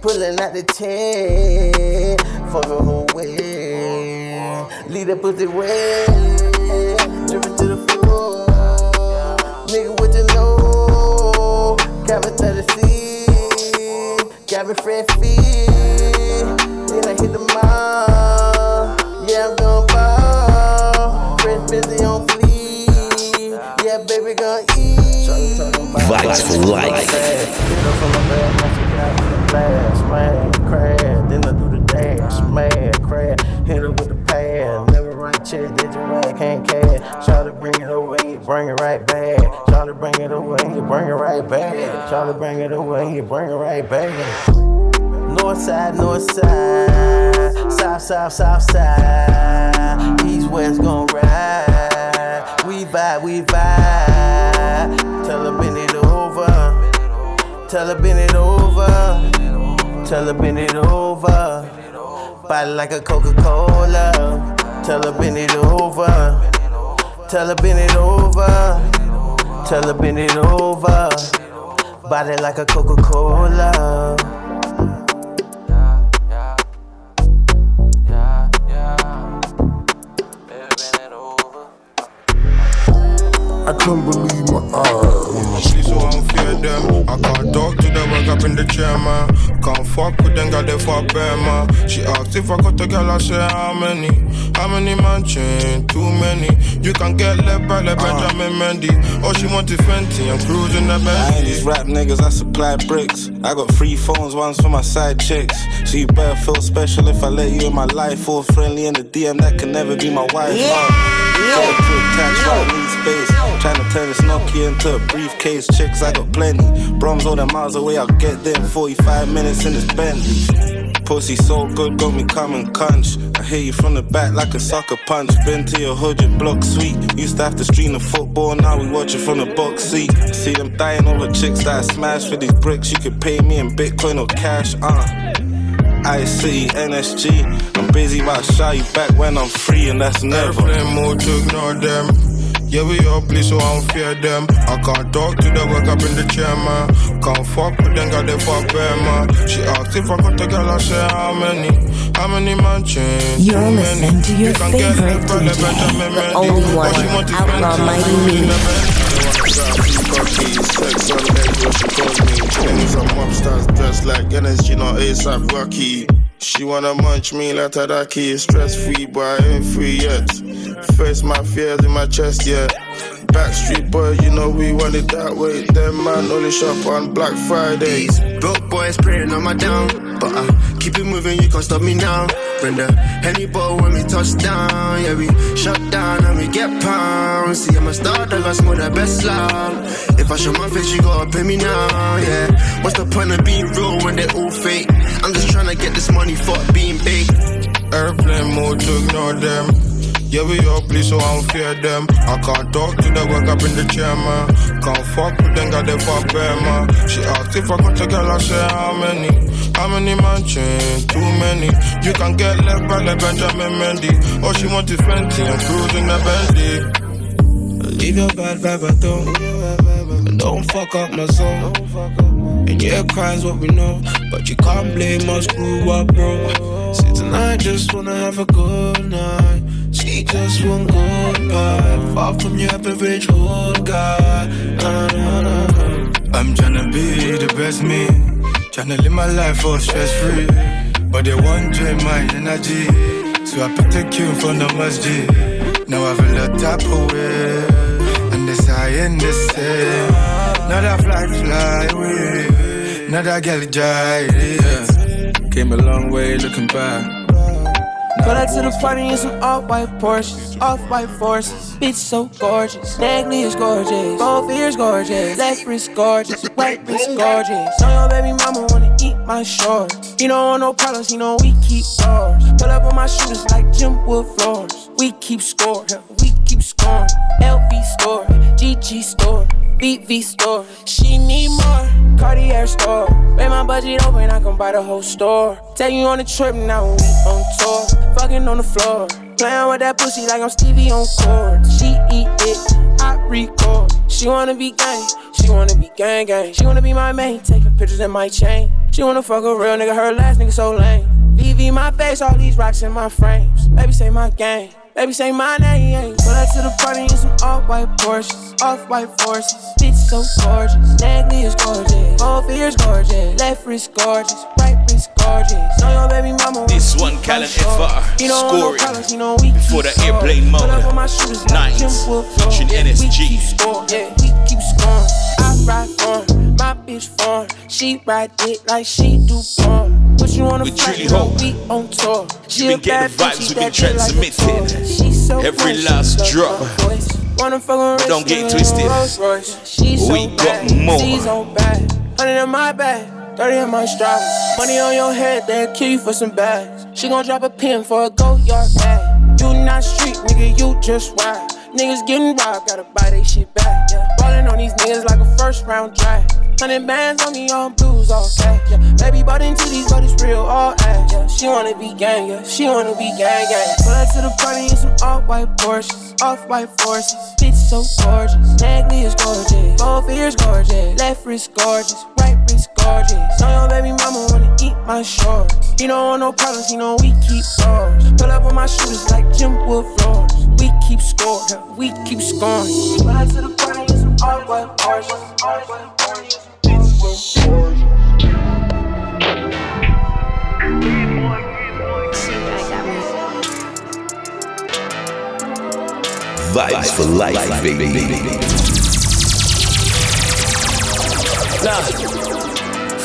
Pulling out the tent. For the whole way. Lead the pussy wet. Drip it to the Got me 36. Got me fresh feet. Then I hit the mall. Yeah, I'm gon' ball. Fresh busy on fleek. Yeah, baby, gon' eat. Vibes for life. Smash, crash, then I do the dash, smash, crash, hit her with the pad, write check, did you right, can't cash, try to bring it you bring it right back, try to bring it you bring it right back, try to bring it you bring it right back. North side, north side, south, south, south side, east, west gon' ride, we vibe, we vibe, tell her bend it over, tell her bend it over. Tell her bend it over. Body like a Coca-Cola. Tell her bend it over. Tell her bend it over. Tell her bend it over. Body like a Coca-Cola. I couldn't believe my eyes when I Actually, so I don't fear them. I can't talk to them, I up in the chair, man. Can't fuck with them, got they fuck bear, man. She asked if I got a girl, I said, how many? How many man chain? Too many. You can get left by like uh. Benjamin Mendy. All oh, she want to Fenty, I'm cruising the bed. I ain't these rap niggas, I supply bricks. I got three phones, one's for my side chicks. So you better feel special if I let you in my life. Or friendly in the DM, that can never be my wife. Yeah. Get a quick catch right need space. Trying to turn this Nokia into a briefcase. Chicks, I got plenty. Broms all the miles away, I'll get there in 45 minutes in this Bentley. Pussy so good, got me coming crunch. I hit you from the back like a sucker punch. Been to your hood, your block sweet. Used to have to stream the football, now we watch it from the box seat. See them dying over chicks that I smash for these bricks. You could pay me in Bitcoin or cash, uh. I see NSG. I'm busy about shy back when I'm free, and that's never. Airplane mode to ignore them. Yeah, we all please, so I don't fear them. I can't talk to them, wake up in the chair, man. Can't fuck with them, got they fuck bear, man. She asked if I got the girl, I say how many? How many mansions? You're listening to your favorite DJ, the only one, Outlaw Mighty Me. Sex on legs, what she calls me. Things on mobsters dressed like energy, not ASAP Rocky. She wanna munch me like Tadaki. Stress free, but I ain't free yet. Face my fears in my chest, yeah. Backstreet boy, you know we want it that way. Them man only shop on Black Fridays. Broke boys praying on my down, but I keep it moving, you can't stop me now. Bring the Henny ball when we touch down, yeah we shut down and we get pounds. See I'm a star, dog, I smoke the best loud. If I show my face, you gotta pay me now, yeah. What's the point of being real when they all fake? I'm just trying to get this money for being big. Airplane mode to ignore them. Yeah, we all please, so I don't fear them. I can't talk to them, wake up in the chair, man. Can't fuck with them, got they fuck man. Uh. She asked if I got a girl, I say how many? How many mansions? Too many. You can get left by like Benjamin Mendy. All she want is Fenty and cruising the Bentley. Leave your bad vibe at home. Don't fuck up my zone. And yeah, crime's what we know. But you can't blame us, grew up, bro. See, tonight, just wanna have a good night. Just good vibe. Far from your average hood guy. I'm tryna be the best me. Tryna live my life all stress free. But they want drain my energy. So I the cue from the masjid. Now I feel a tap away. And this I in the same. Now that fly, fly away. Now girl drive. Yeah. Came a long way looking back. Pull up to the party in some off-white Porsches, off-white forces. Bitch so gorgeous, Dagley is gorgeous, both ears gorgeous, left wrist gorgeous, right wrist gorgeous. Know your baby mama wanna eat my shorts. He don't want no problems, he know we keep ours. Pull up on my shooters like gym Wood floors. We keep score, we keep scoring. LV store, GG store. VV store. She need more. Cartier store. Pay my budget open, I can buy the whole store. Take you on a trip now we on tour. Fucking on the floor. Playing with that pussy like I'm Stevie on court. She eat it, I record. She wanna be gang, she wanna be gang gang. She wanna be my main, taking pictures in my chain. She wanna fuck a real nigga, her last nigga so lame. VV my face, all these rocks in my frames. Baby say my gang. Baby, say my name. Pull up to the party in some off-white Porsches, off-white forces. Bitch so gorgeous, Dagley is gorgeous, both ears gorgeous, left wrist gorgeous, right wrist gorgeous. Know your baby mama. This one, Callan FR, you know, scoring no problems, you know, we before the airplane mode. Nines, featuring NSG. We keep scoring, yeah, we keep scoring. I ride for my bitch for She ride it like she do porn. But you wanna We fight, truly you know, hope we on tour. She You've a been getting the vibes we've been dick like transmitting. so Every fresh, last drop. love her voice. Wanna fuck don't get twisted. a Rolls Royce. She's so We got more. She's so bad. Hundred in my bag, thirty in my stride. Money on your head, they'll kill you for some bags. She gon' drop a pin for a Goyard bag. You not street, nigga, you just ride. Niggas getting robbed, gotta buy they shit back. Yeah. Ballin' on these niggas like a first round draft. Hundred bands on me, all blues, all cash. Yeah. Baby bought into these, but it's real, all ass. Yeah. She wanna be gang, yeah. She wanna be gang, gang. Pull up to the party in some off-white Porsches, off-white forces. Bitch so gorgeous, Dagley is gorgeous, both ears gorgeous, left wrist gorgeous, right wrist gorgeous. Know your baby mama wanna eat my shorts. He don't want no problems, he know we keep ours. Pull up on my shooters like gym Wood floors. We keep score, yeah. we keep scoring. Pull to the party in some off-white Porsches, off-white Porsches. Vibes for life, baby. Nah,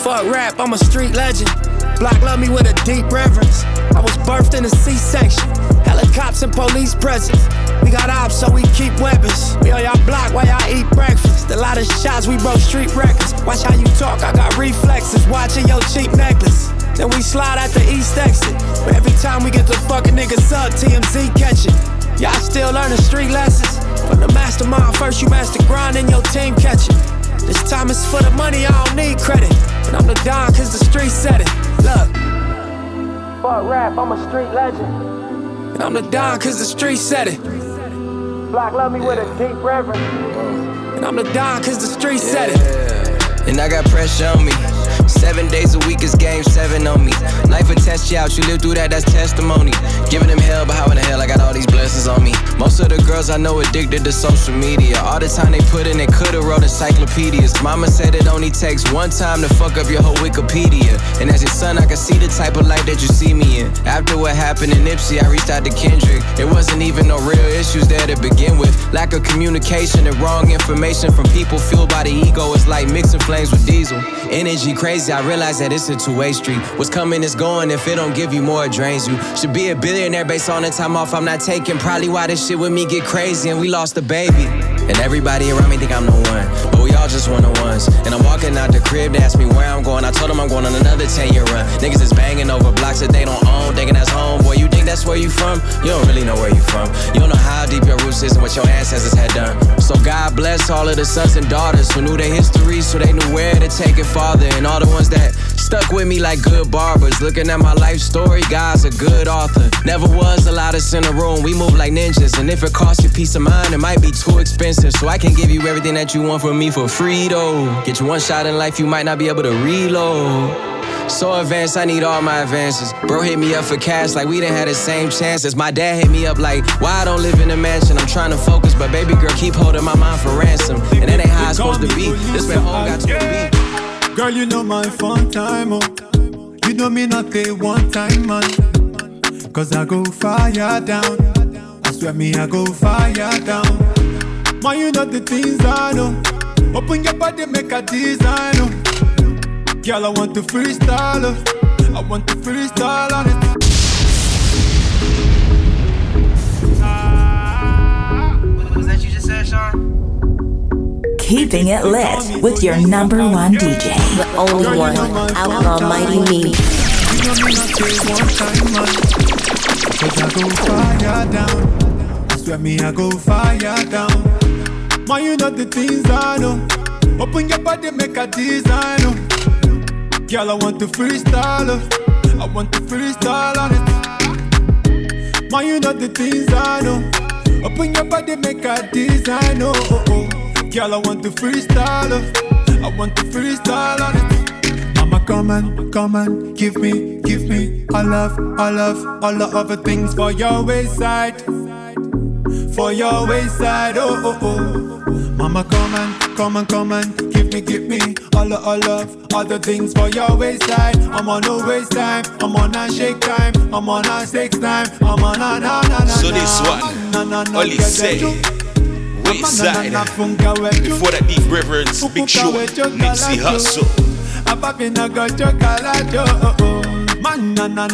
fuck rap, I'm a street legend. Block love me with a deep reverence. I was birthed in a C-section. Helicopters and police presence. We got ops, so we keep weapons. We on y'all block while y'all eat breakfast. A lot of shots, we broke street records. Watch how you talk, I got reflexes. Watching your cheap necklace. Then we slide out the east exit. But every time we get the fucking niggas up, TMZ catch it. Y'all still learning street lessons. From the mastermind, first you master grind and your team catch it. This time it's for the money, I don't need credit. And I'm the Don cause the street said it. Look. Fuck rap, I'm a street legend. And I'm the Don cause the street said it. Black love me with a deep reverence. And I'm the Don cause the street said it. And I got pressure on me. Seven days a week is game seven on me. Life will test you out, you live through that, that's testimony. Giving them hell, but how in the hell I got all these blessings on me? Most of the girls I know addicted to social media. All the time they put in, they could've wrote encyclopedias. Mama said it only takes one time to fuck up your whole Wikipedia. And as your son, I can see the type of life that you see me in. After what happened in Nipsey, I reached out to Kendrick. It wasn't even no real issues there to begin with. Lack of communication and wrong information from people fueled by the ego is like mixing flames with diesel. Energy crazy I realize that it's a two-way street. What's coming is going, if it don't give you more, it drains you. Should be a billionaire based on the time off I'm not taking. Probably why this shit with me get crazy and we lost a baby. And everybody around me think I'm the one, but we all just one on ones. And I'm walking out the crib, they ask me where I'm going. I told them I'm going on another 10 year run. Niggas is banging over blocks that they don't own, thinking that's home. Boy, you think that's where you from? You don't really know where you from. You don't know how deep your roots is and what your ancestors had done. So God bless all of the sons and daughters who knew their history, so they knew where to take it farther. And all the ones that stuck with me like good barbers. Looking at my life story, God's a good author. Never was allowed us in a room, we move like ninjas. And if it costs you peace of mind, it might be too expensive. So I can give you everything that you want from me for free though. Get you one shot in life, you might not be able to reload. So advanced, I need all my advances. Bro hit me up for cash like we didn't have the same chances. My dad hit me up like, why I don't live in a mansion? I'm trying to focus, but baby girl keep holding my mind for ransom. And that ain't how it's supposed to be. This man all got to be. Girl, you know my fun time, oh. You know me not a one time man. Cause I go fire down. I swear me, I go fire down. Man, you know the things I know. Open your body, make a design. Oh. Girl, I want to freestyle. Oh. I want to freestyle on it. That you just said, Sean? Keeping it lit with your number one DJ. The only one, Outlaw Mighty Me. Me not take one time, man. Cause I go fire down. I swear me, I go fire down. Man, you know the things I know. Open your body, make a design. Oh. Girl, I want to freestyle. Oh. I want to freestyle on it. Man, you know the things I know. Open your body, make a design. Oh, oh, oh. Girl, I want to freestyle. Oh. I want to freestyle on it. Mama, come on, come on, give me, give me. I love, I love all the other things for your wayside. For your wayside, oh, oh, oh. Mama, come and, come and, come and give me, give me all the all love, all the things for your wayside. I'm on no waste time, I'm on a shake time, I'm on a sex time, I'm on a na na na. So this one, na, na, na, only say, wayside. Before that deep reverence, big show, Nipsey Hussle.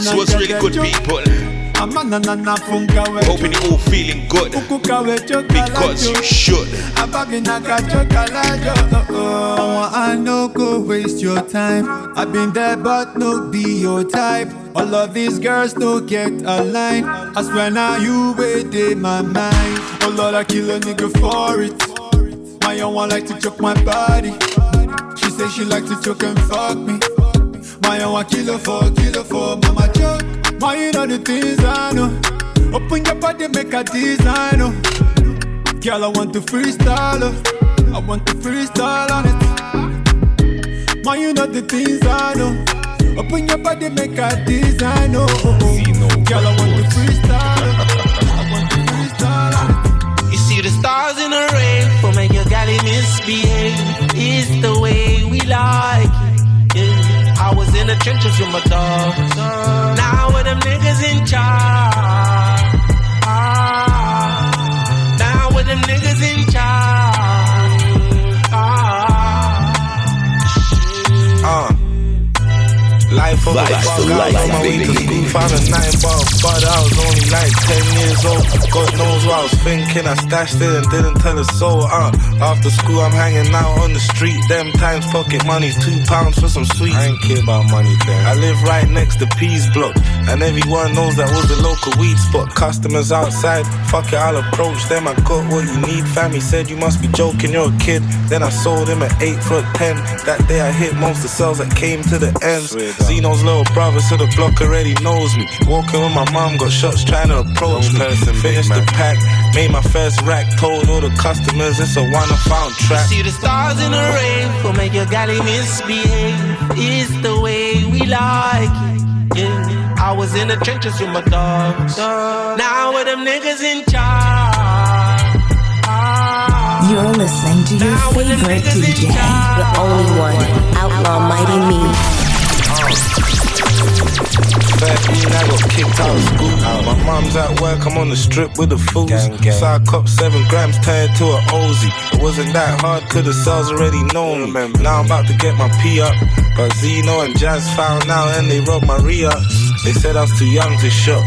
So it's really good people. Hoping you all feeling good because you should. I no go waste your time. I've been there, but no be your type. All of these girls no get a line. I swear now you wait my mind. Oh Lord, I kill a nigga for it. My young one like to choke my body. She say she like to choke and fuck me. My young one kill her for, kill her for, mama choke. My you know the things I know. Open your body, make a design. Oh. Girl, I want to freestyle. Oh. I want to freestyle on it. My you know the things I know. Open your body, make a design. Oh. Girl, I want to freestyle. Oh. I want to freestyle on it. You see the stars in the rain for make your galley misbehave. It's the way we like it. Yeah. I was in the trenches with my dog. Now with them niggas in charge. Ah, now with them niggas in charge. Life of Life a for life, on my way baby. to school, found a nine bar bud. I was only like 10 years old. God knows what I was thinking. I stashed it and didn't tell a soul. Uh, after school, I'm hanging out on the street. Them times pocket money, two pounds for some sweets. I ain't care about money then. I live right next to Peas Block, and everyone knows that was the local weed spot. Customers outside, fuck it, I'll approach them. I got what you need. Family said you must be joking, you're a kid. Then I sold him at 8 for a 10. That day I hit most of the sales that came to the ends. Zeno's little brother, so the block already knows me. Walking with my mom, got shots trying to approach me. Finished the pack, made my first rack, told all the customers it's a one I found track. See the stars in the rain will make your galley misbehave. It's the way we like it. Yeah. I was in the trenches with my dogs. Now with them niggas in charge. You're listening to your favorite DJ. The only one, Outlaw Mighty Me. 13, I got kicked out of school. My mom's at work, I'm on the strip with the fools. I cop seven grams, turned to a Ozy. It wasn't that hard, cause the cells already know me. Now I'm about to get my P up. But Zeno and Jazz found out and they robbed my re They said I was too young to shop.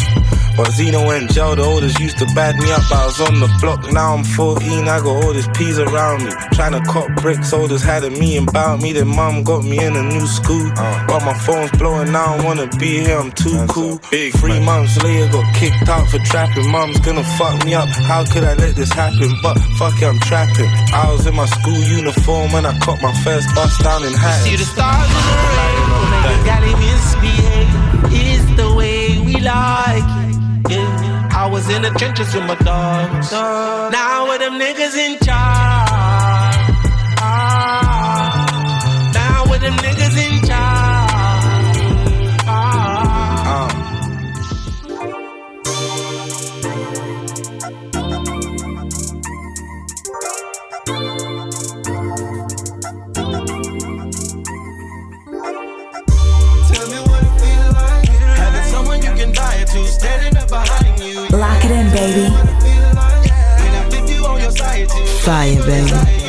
But Zeno and Joe, the oldest, used to bad me up. I was on the block, now I'm 14. I got all these peas around me. Trying to cop bricks, oldest had a me and about me. Then mom got me in a new school. Uh. But my phone's blowing, now I don't wanna be here, I'm too cool. Big Three months later, got kicked out for trapping. Mom's gonna fuck me up. How could I let this happen? But fuck it, I'm trapping. I was in my school uniform when I caught my first bus down in Hatton. See the stars in the rain will make your galley misbehave. It's the like it. Yeah. I was in the trenches with my dogs. Now with them niggas in charge. Lock it in, baby. Fire, I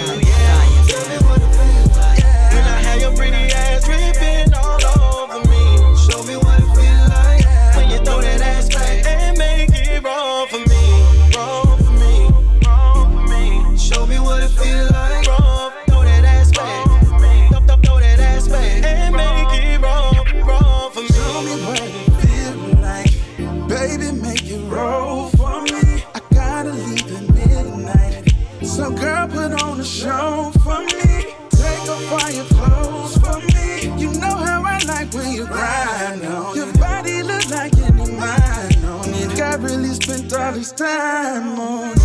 this time on.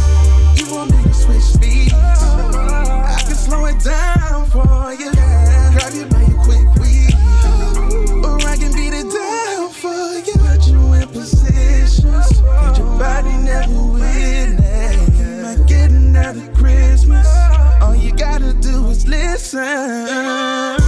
You want me to switch speeds? I can slow it down for you. Grab you by your quick weave. Or I can beat it down for you. Put you in positions. Put your body never witness. Am I getting out of Christmas? All you gotta do is listen.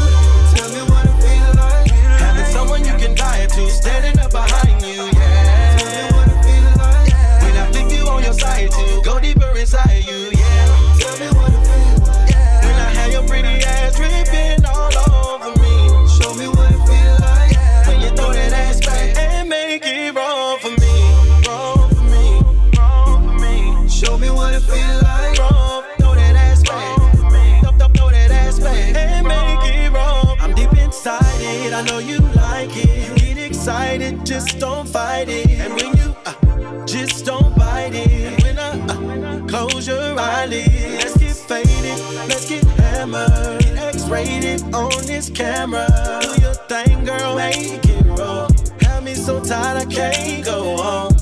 Just don't fight it. And when you uh, just don't bite it. And when I uh, close your eyelids, let's get faded, let's get hammered, X-rated on this camera. Do your thing, girl, make it roll. Have me so tired I can't go on.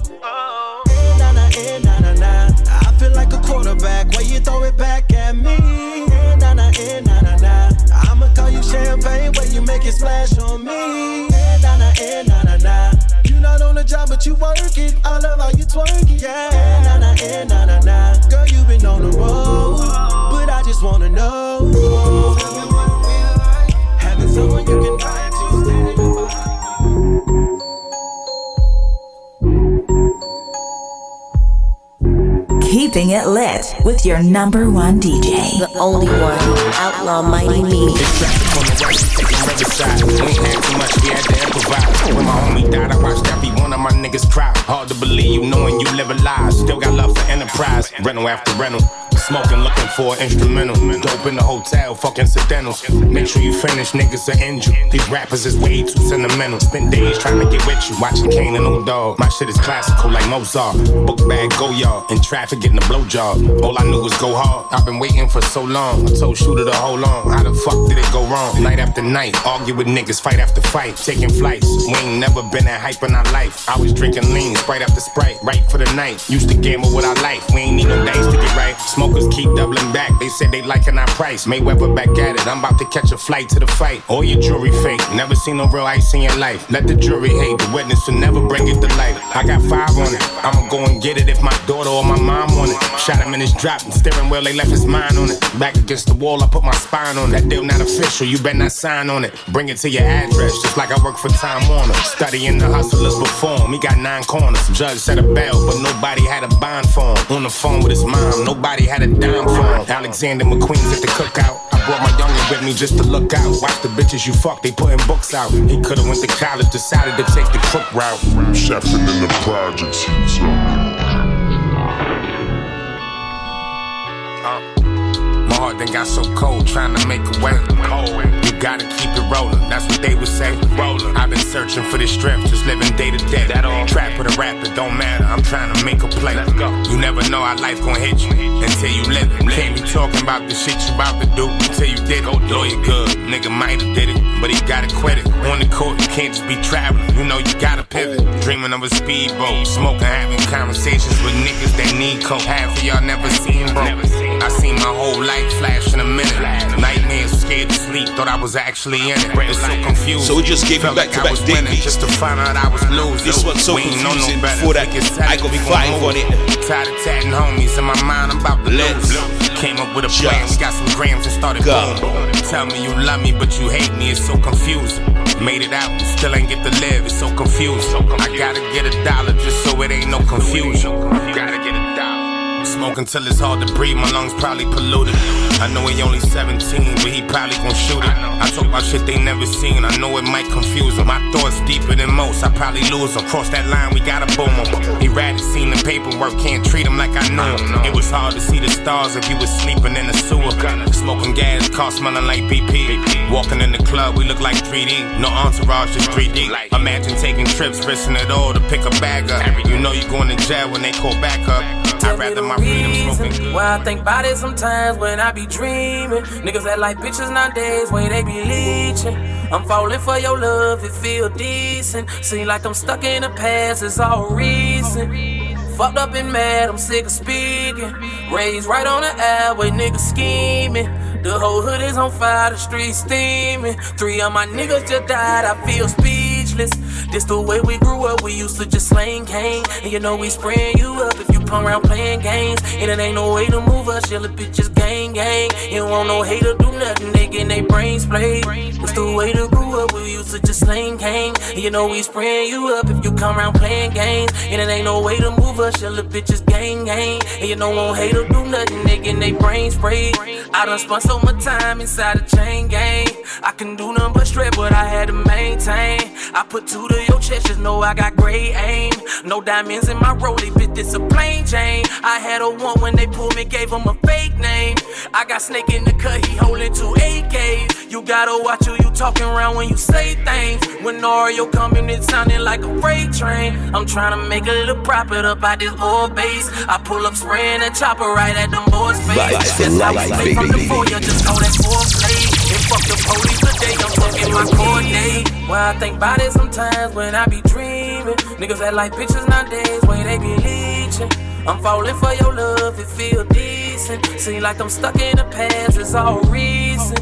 Eh, eh. I feel like a quarterback. Why you throw it back at me? Eh, nah, nah, eh, nah, nah, nah. I'ma call you champagne. Where you make it splash on me? But you work it. I love how you twerk it. Yeah, nah, nah, eh, nah, nah, nah. Girl, you been on the road, but I just wanna know. Tell me what it feel like having someone you can die to standing behind Keep Keeping it lit with your number one DJ. The only one, Outlaw Mighty Me. It's traffic on the right, we taking Riverside. We ain't had too much, we had to improvise. When my homie died, I watched every one of my niggas cry. Hard to believe, knowing you live a lie. Still got love for enterprise. Rental after rental. Smoking, looking for instrumental. Dope in the hotel, fuck incidentals. Make sure you finish, niggas are injured. These rappers is way too sentimental. Spent days trying to get with you. Watching Caine and Old Dog. My shit is classical like Mozart. Book bag, go y'all. In traffic, getting a blowjob. All I knew was go hard. I've been waiting for so long. I told Shooter to hold on. How the fuck did it go wrong? Night after night, argue with niggas, fight after fight. Taking flights. We ain't never been that hype in our life. I was drinking lean, sprite after sprite. Right for the night. Used to gamble with our life. We ain't need no days to get right. Smokers keep doubling back. They said they liking our price. Mayweather back at it. I'm about to catch a flight to the fight. All your jewelry fake. Never seen no real ice in your life. Let the jury hate. The witness will never bring it to life. I got five on it. I'ma go and get it if my daughter or my mom want it. Shot him in his drop and steering wheel. They left his mind on it. Back against the wall. I put my spine on it. That deal not official. You better not sign on it. Bring it to your address. Just like I work for Time Warner. Studying the hustlers perform. He got nine corners. Judge said a bell, but nobody had a bond for him. On the phone with his mom. Nobody had a dime for him. Alexander McQueen's at the cookout. I brought my youngin' with me just to look out. Watch the bitches you fuck, they putting books out. He could've went to college, decided to take the crook route. Chefing in the projects, he's uh, My heart then got so cold, trying to make a way. You gotta keep it rolling, that's what they would say. Rollin'. I've been searching for this strength, just living day to day. That all trap with a rap, it don't matter. I'm trying to make a play. Let's go. You never know how life gon' hit you until you live it. Can't be talking about the shit you about to do until you did it. Lawyer good, nigga might have did it, but he gotta quit it. On the court, you can't just be traveling. You know you gotta pivot. Dreaming of a speedboat, smoking, having conversations with niggas that need coke. Half of y'all never seen, bro. I seen my whole life flash in a minute. Nightmares, scared to sleep, thought I was actually in it. It's so confused. So we just gave you back to back was dick beats. Just to find out I was losing. This one's so We ain't no confusing. Before that, I be fighting for it. Tired of tatting homies in my mind, I'm about to lose. Came up with a plan, we got some grams and started Go. boom. Tell me you love me, but you hate me, it's so confusing. Made it out, still ain't get to live, it's so confusing. I gotta get a dollar just so it ain't no confusion. Gotta get a dollar. Smoke until it's hard to breathe, my lungs probably polluted. I know he only 17, but he probably gon' shoot it. I talk about shit they never seen, I know it might confuse him. My thoughts deeper than most, I probably lose him. Cross that line, we gotta boom him. He ratted, seen the paperwork, can't treat him like I knew him. It was hard to see the stars if you was sleeping in the sewer. Smoking gas, car smelling like BP. Walking in the club, we look like 3D. No entourage, just 3D. Imagine taking trips, risking it all to pick a bag up. You know you going to jail when they call back up. I'd rather my freedom smoking good. Why I think about it sometimes when I be dreaming. Niggas that like bitches nowadays, way they be leeching. I'm falling for your love, it feel decent. Seem like I'm stuck in the past, it's all recent. Fucked up and mad, I'm sick of speaking. Raised right on the airway, niggas scheming. The whole hood is on fire, the streets steaming. Three of my niggas just died, I feel speechless. This the way we grew up, we used to just slang cane. And you know we spraying you up if you come around playing games. And it ain't no way to move us, yellow bitches gang gang. You don't want no hater do nothing, they get their brains played. It's the way to grew up, we used to just slang cane. And you know we spraying you up if you come around playing games. And it ain't no way to move us, yellow bitches gang gang. And you don't want hater do nothing, they get their brains sprayed. I done spent so much time inside the chain gang. I can do nothing but strip, but I had to maintain. I put two to your chest, just know I got great aim. No diamonds in my rollie, bitch, this a plain chain. I had a one when they pulled me, gave him a fake name. I got Snake in the cut, he holding two AKs. You gotta watch who you talking around when you say things. When Oreo coming, it sounding like a freight train. I'm trying to make a little profit up out this old base. I pull up spraying a chopper right at them boys' face. That's how we stay from the foyer, just call that foreplay. And fuck the police today, I'm fucking my coordinate. Why I think about it sometimes when I be dreaming. Niggas that like bitches nowadays, way they be leeching. I'm falling for your love, it feel decent. Seem like I'm stuck in the past, it's all recent.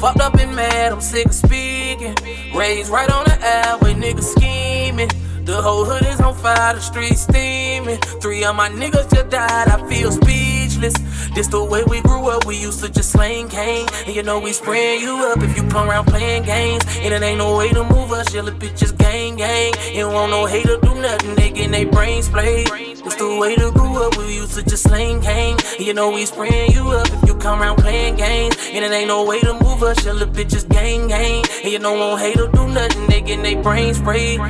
Fucked up and mad, I'm sick of speaking. Raised right on the airway, niggas scheming. The whole hood is on fire, the streets steaming. Three of my niggas just died, I feel speechless. This the way we grew up, we used to just slang cane. And you know we spraying you up if you come around playing games. And it ain't no way to move us, yellow bitches gang gang. You want no hater do nothing, they get their brains played. It's the way to grew up, we used to just slang cane. And you know we spraying you up if you come around playing games. And it ain't no way to move us, yellow bitches gang gang. And you don't want hater do nothing, they get their brains sprayed.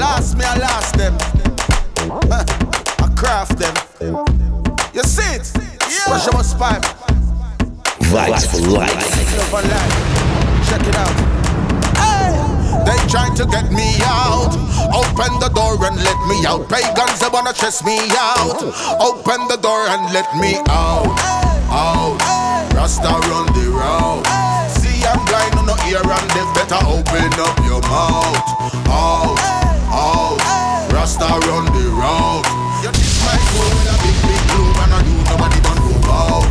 Last me, I last them. I craft them. You see it? Yeah. Pressure Busspipe. Vibes for life. For life. Check it out. Hey! They trying to get me out. Open the door and let me out. Pagans, they wanna chase me out. Open the door and let me out. Out. Rasta run the road. See, I'm blind on the ear and they better open up your mouth. Out. Out. Rasta run the road. You this my goal with a big, big blue and I do nobody don't know about.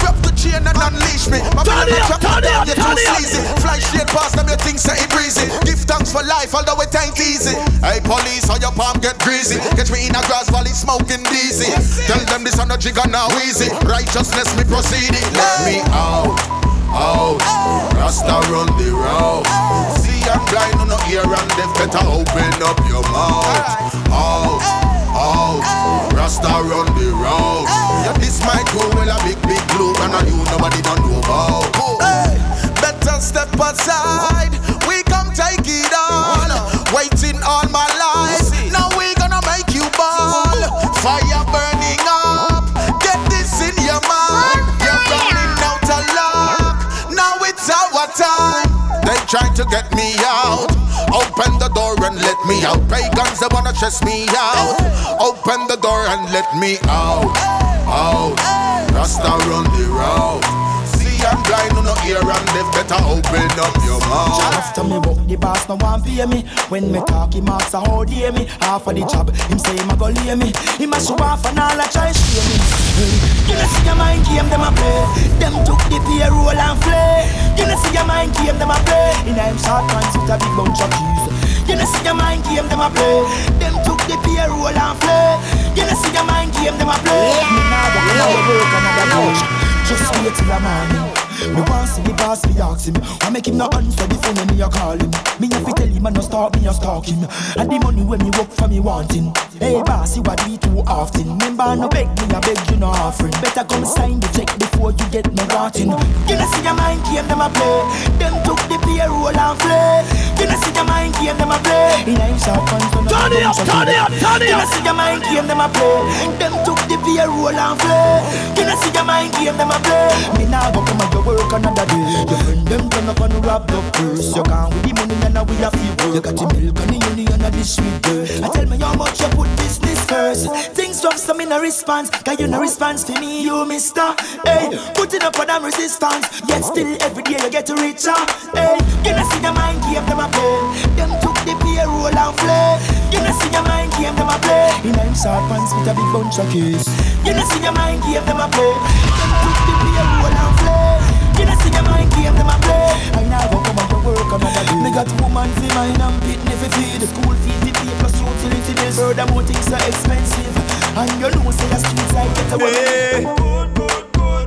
Grab the chain and unleash me. My Turn it up, turn it up, you're too it sleazy. Fly straight past them, you think say it breezy. Give thanks for life, although it ain't easy. Hey police, how your palm get greasy? Catch me in a grass valley smoking dizzy. Tell them this on a jigger now easy. Righteousness me proceeding. Let me out, out. Rasta run the road. I'm blind on the ear and deaf. Better open up your mouth. Out, out. Rasta run the road. Yeah, this might go well a big big blue and I you nobody don't know about. Hey, better step aside. We come take it on. Waiting all my life. Trying to get me out. Open the door and let me out. Pagans, they wanna chase me out. Open the door and let me out. Out. Rasta run the road. See, I'm blind on the ear and they better open up your mouth. After me book the boss no one pay me. When me talk him ask how dear me. Half of the job him say him a go lay me. Him a show off and all a try shame me. You know see your mind game them a play. Them took the payroll and flay. You know see your mind game them a play. In a him short pants with a big bunch of keys. You know see your mind game them a play. Them took the payroll and flay. You know see your mind game them a play. Me nah go come out work another coach Just wait till the morning me want see the boss, me ask him. I make him no answer the phone when me a call him. Me have to tell him and no start me a stalk him. And the money when me work for me wanting. Hey boss, you a do too often. Remember no beg me, I beg you no offering. Better come sign the check before you get me rotting You know see your mind game them a play. Them took the payroll and flay. You know see your mind game them a play. In a short pants on Turn up, turn up, turn it You know see your mind game them a play. Them took the payroll and flay. You know see your mind game them a play. Me nah go come and you work another day. Your friend them turn up and rob the purse You gone with the money and now we have to work. You got the milk and the honey and the sweet girl I tell me how much you put business first. Things drop some in a response. Cause you no response to me you mister. Hey, putting up for them resistance. Yet still every day you get richer. Hey, you know see the mind game them a play. Them took the payroll and flay You know see your mind game them a play. In a short pants with a big bunch of keys. You know see your mind game them a play. Them took the You know see your mind game them a play I now go come and go work another day Me got woman fi mine and pitney fi feed The school fees the pay plus utility bills Furthermore things are expensive And you know say a streets like get away Hey.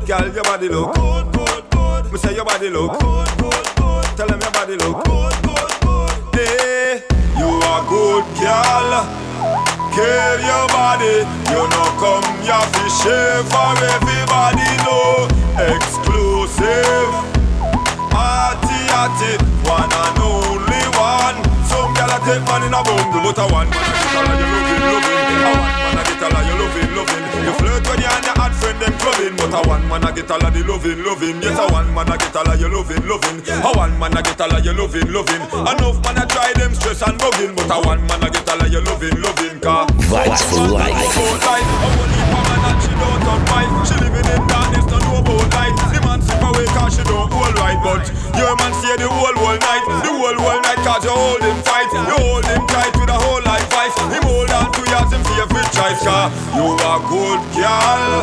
Girl, your body look good, good, good. Me say your body look good, good, good. Tell them your body look good, good, good. Hey, you are good, girl. Care your body. You know come here fi share for everybody know. Exclusive. Arty, arty, one and only one. Some gyal a take man in a bundle, but a one man a get all of you loving, loving. A one man a get all of you loving, loving. You flirt when you and your hot friend them clubbing, but a one man a get all of the loving, loving. Yes, a one man a get all of you loving, loving. A one man a get all of you loving, loving. Enough man a try them stress and bugging, but a one man a get all of you loving, loving. Car Vibes for life. About life, a and she don't turn. She living in darkness, don't about light. The man slip away cause she don't hold right, but your man stay the whole whole night, the whole whole night cause you hold him tight. You hold him tight with a whole life vice. Him hold on to yours, him favorite choice. Car you a good girl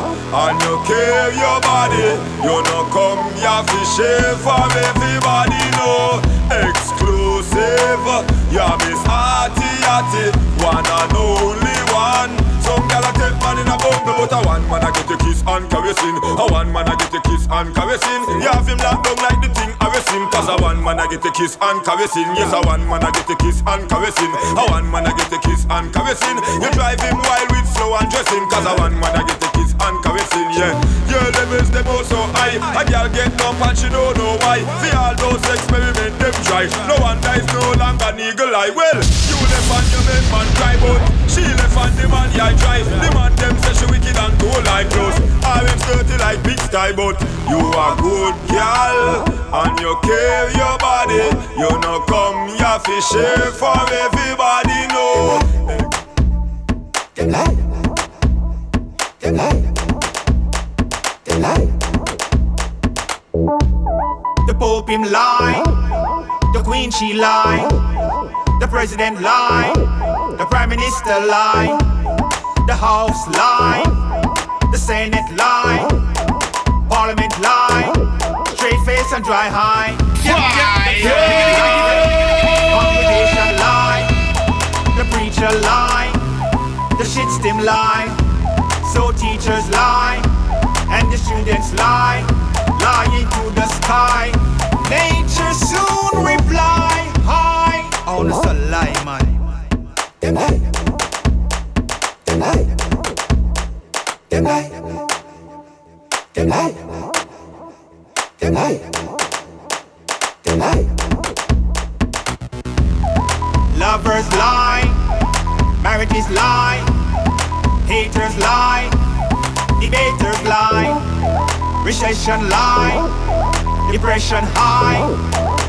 and you care your body. You know come here fi share for everybody know. Exclusive, yeah Miss Hearty party. One and only one. Some gal a take man in a bumble, but a one man a and caressing. A one man I get a kiss and caressing. You have him locked down like the thing caressing. Cause a one man a get a kiss and caressing. Yes, a one man a get a kiss and caressing. A one man a get a kiss and caressing. You drive him wild with slow and dressing. Cause a one man a get a kiss and caressing. Yeah, your levels them also high. A girl get up and she don't know why. For all those experiments them try. No one dies no longer eagle eye. Well, you left and your men man cry, but she left and the man yeah drive. The man them say she wicked and go like close. I am dirty like big sky, but you are good girl and you care your body. You know come here fi share for everybody know. Them lie, them lie, them lie. The Pope him lie, the Queen she lie, the President lie, the Prime Minister lie, the House lie, the Senate lie, Parliament lie, straight face and dry high. Congregation lie, the preacher lie, the shit stem lie, so teachers lie, and the students lie, lying to the sky. Nature soon reply, hi. Oh, that's a lie, man. Them lie, them lie, them lie, them lie, Lovers lie, marriages lie, haters lie, debaters lie, recession lie, depression high,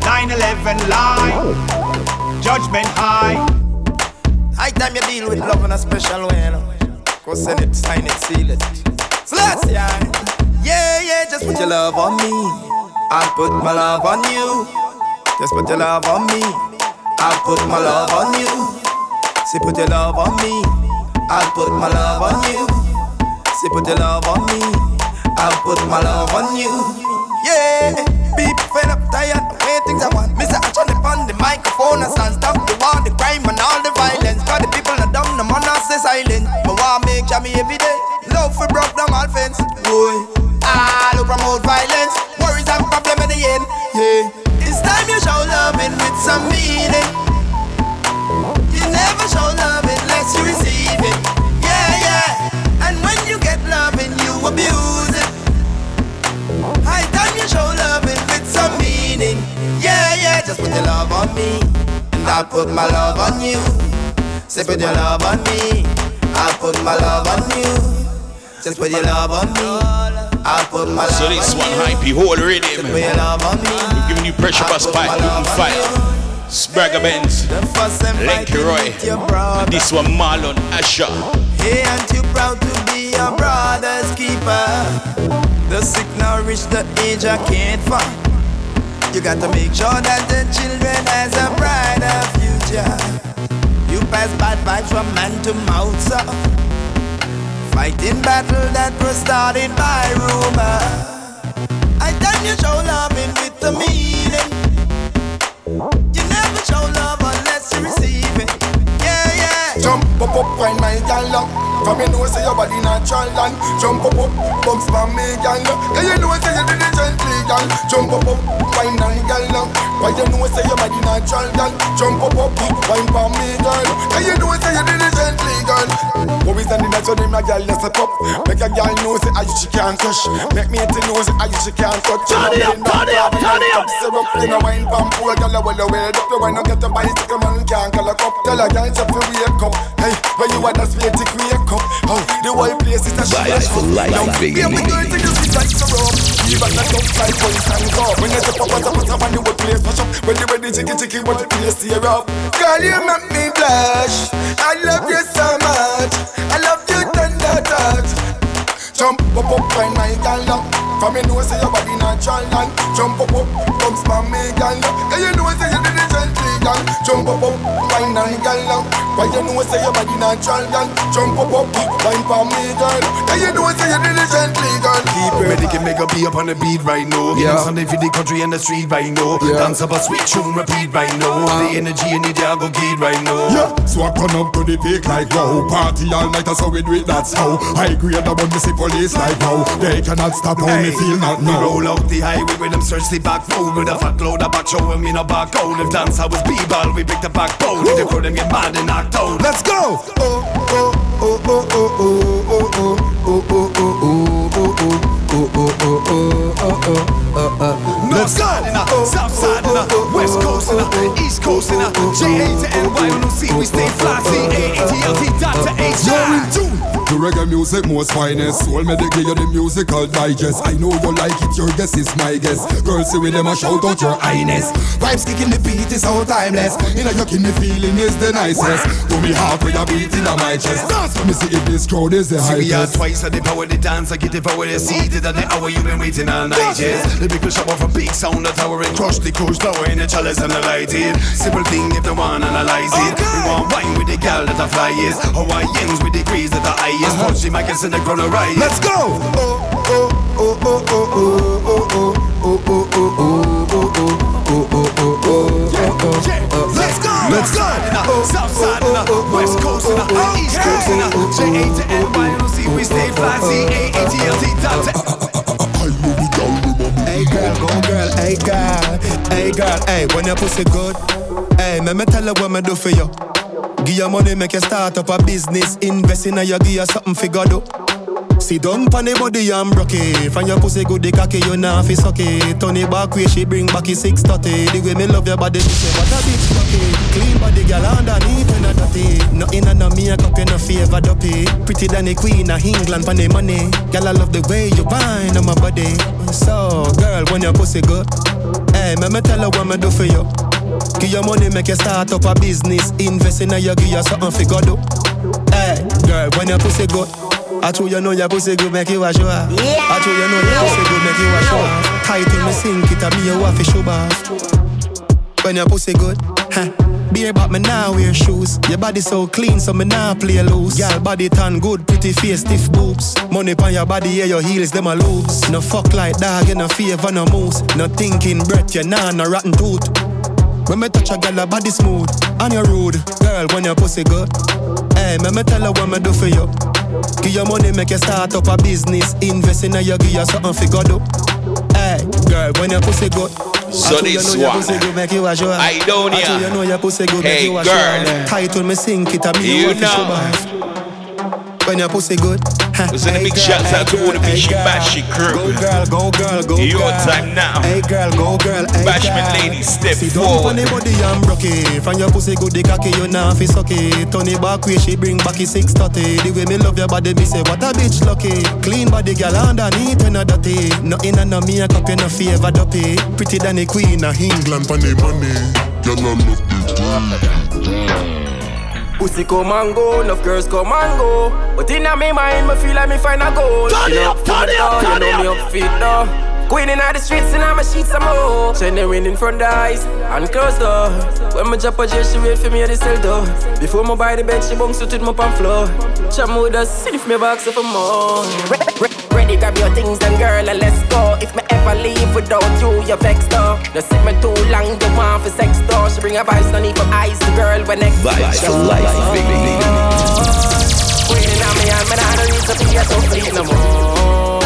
9-11 lie, judgment high. High time you deal with love in a special way, you know. Go send it, sign it, seal it. So let's yeah. Yeah, yeah, just put your love on me. I'll put my love on you. Just put your love on me. I'll put my love on you. See, put your love on me. I'll put my love on you. See, put your love on me. I'll put my love on you. Yeah, people fed up, tired, the way things I want. Mr. Action upon the microphone and stand stop the war, the crime and all the violence. Cause the people are dumb, the man not stay silent. But want make me every day. Love for broke down all fence. Boy, promote violence. Worries and problem at the end. Yeah, it's time you show loving with some meaning. You never show love unless you receive it. Yeah, yeah. And when you get loving, you abuse it. High time you show loving with some meaning. Yeah, yeah. Just put your love on me, and I'll put my love on you. Say put your love on me, I'll put my love on you. Just put your love on me. I'll put my So this one hype, hold rhythm. Just put your love on me. We're giving you Pressure Busspipe, open fire. Spragga Benz, Lenky Roy, this one Marlon Asher. Hey, aren't you proud to be a brother's keeper? The sick now reach the age I can't find. You got to make sure that the children has a brighter future. You pass bad vibes from man to mouth, so fighting battle that was started by rumor. I time you show loving with the meaning. You never show love unless you receive it. Yeah, yeah. Jump up up wine my gal From you know say your body natural and Jump up up. Bumps for me gal Yeah you know say you did it gently gal Jump up up wine and gal Why you know say your body natural gal Jump up up wine for me gal Yeah you know say you did it gently gal What we standing at so them a gal just a pop. Make a gal know say you she can't crush Make me to know say you she can't touch. Turn it up, turn it up, turn it up. Syrup in a wine pump Poor gal a well a well up. Your wine no get a bicycle man can't call a cup Tell a gal to wake up. Hey when you at that spade to wake up Oh the whole place is a Vibes for life, baby. Yeah, we going to use it like the rum. Even the top like points and go. When you step up, up, up, up, and the whole place mash up. When you ready, chicky, chicky, but the place tear up. Girl, you make me blush. I love you so much. I love you tender touch. Jump up, up, find my girl now. Come in, know say your body natural and jump up up, come spam me, girl. Yeah, you know say you did it gently, girl. Jump up up, wine and girl. Why you know say your body natural, girl? Jump up up, wine for me, girl. Yeah, you know say you did it gently, girl. Keep it ready, can make a be up on the beat right now. Yeah. Sunday for the country and the street right now. Yeah. Dance up a sweet tune, repeat right now. Uh. The energy you need, yeah, go get right now. Yeah, so I turn up to the peak like wow. Party all night, that's how we do it, that's how. High grade, the one me see police like wow. They cannot stop how hey. me feel not now. Roll out the highway with them search the back road with a fat load of back showing me no back out. If dance I was b-ball, we pick the backbone. If the crew them get mad and knocked out. Let's go. Oh oh North side and south side and west coast and east coast and JA to NY on C. We stay fly, C-A-A-T-L-T dot to H. You're in tune. The reggae music most finest. Soul medically the musical digest. I know you like it, your guess is my guess. Girls see with them a shout out your highness. Vibes kicking the beat is so timeless. In a yucking the feeling is the nicest. To me half with a beat in my chest. Me see if this crowd is the highest. See we are twice at the power the dance. I get the power the seated at the hour you been waiting all night. Yes, the up off a big sound the tower and crush the coach tower in the chalice and the lighted. Simple thing if the one analyze it. We want wine with the gal that a fly is. Hawaiians with degrees that are highest. Uh-huh. Punch the mic and send the crowd a riot. Let's go. Oh oh oh oh oh oh oh oh oh oh oh oh. Let's go, let's go. South side and the west coast and the east coast and the J A to N Y N O C. We stay fly. C A A T L T dot. Hey girl, girl, hey girl, hey girl, hey. When your pussy good, hey, me me tell her what me do for you. Give your money, make you start up a business. Invest in you, give something for God. Sit down pon the body and broke it. From your pussy good, the cocky you nah fi suck it. Turn it back way, she bring back it six thirty. The way me love your body, she say what a bitch lucky. Clean body, girl underneath when I dirty. Nothing in no makeup, you no favor dopey. Pretty than the queen of England pon the money. Girl, I love the way you bind on my body. So, girl, when your pussy good, hey, me me tell her what me do for you. Give your money, make you start up a business. Invest in a you, give you something for God. Hey, girl, when your pussy good. I told you know your pussy good make you a show. I told you know your pussy good make you a show off. Title me sink it, a me want fi show off. When your pussy good, huh? Beer but me now wear shoes. Your body so clean, so me now play loose. Girl body tan good, pretty face, stiff boobs. Money pon your body, yeah, your heels them a loose. No fuck like dog, you no favor no moose. No thinking breath, you nah no rotten tooth. When me touch a girl, her body smooth and you rude. Girl, when your pussy good, hey, me me tell her what me do for you. Give your money, make you start up a business. Invest in a you, give you something for God. Hey, girl, when your pussy good. So this one, I don't hear. You know your pussy good, hey, girl. Title me sink it, a me you show when your pussy good. Was in a big shout out to all the Vichy Bashing crew. Go girl, go girl, go Your time now. Hey girl, go girl, hey Bashment girl. ladies, step See, forward. Don't body and broke. From your pussy good, the cocky you now fi suck it. Turn it back way, she bring back it six thirty. The way me love your body, me say what a bitch lucky. Clean body, girl underneath when I dirty. Nothing me, a makeup, you no favor dopey. Pretty than the queen of England, pon the money. Girl, I love it. Pussy come and go, enough girls come and go. But in my mind, me feel like me find a goal. Turn it up, turn it up, turn it up. You know me up fit though. Going in the streets and I'm a sheet some more. Genuine in front of eyes and close door. When me drop a jet, she wait for me at the cell door. Before me buy the bed, she bounce to me up on floor. Chum with us, if me box up for more. Ready, grab your things, then girl, and let's go. If me ever leave without you, you're vexed though. You sit me too long, you want for sex though. She bring her vibes, no need for eyes, the girl when next. Vibes for life, baby. Queen in me and me not a reason to be so fleet no more.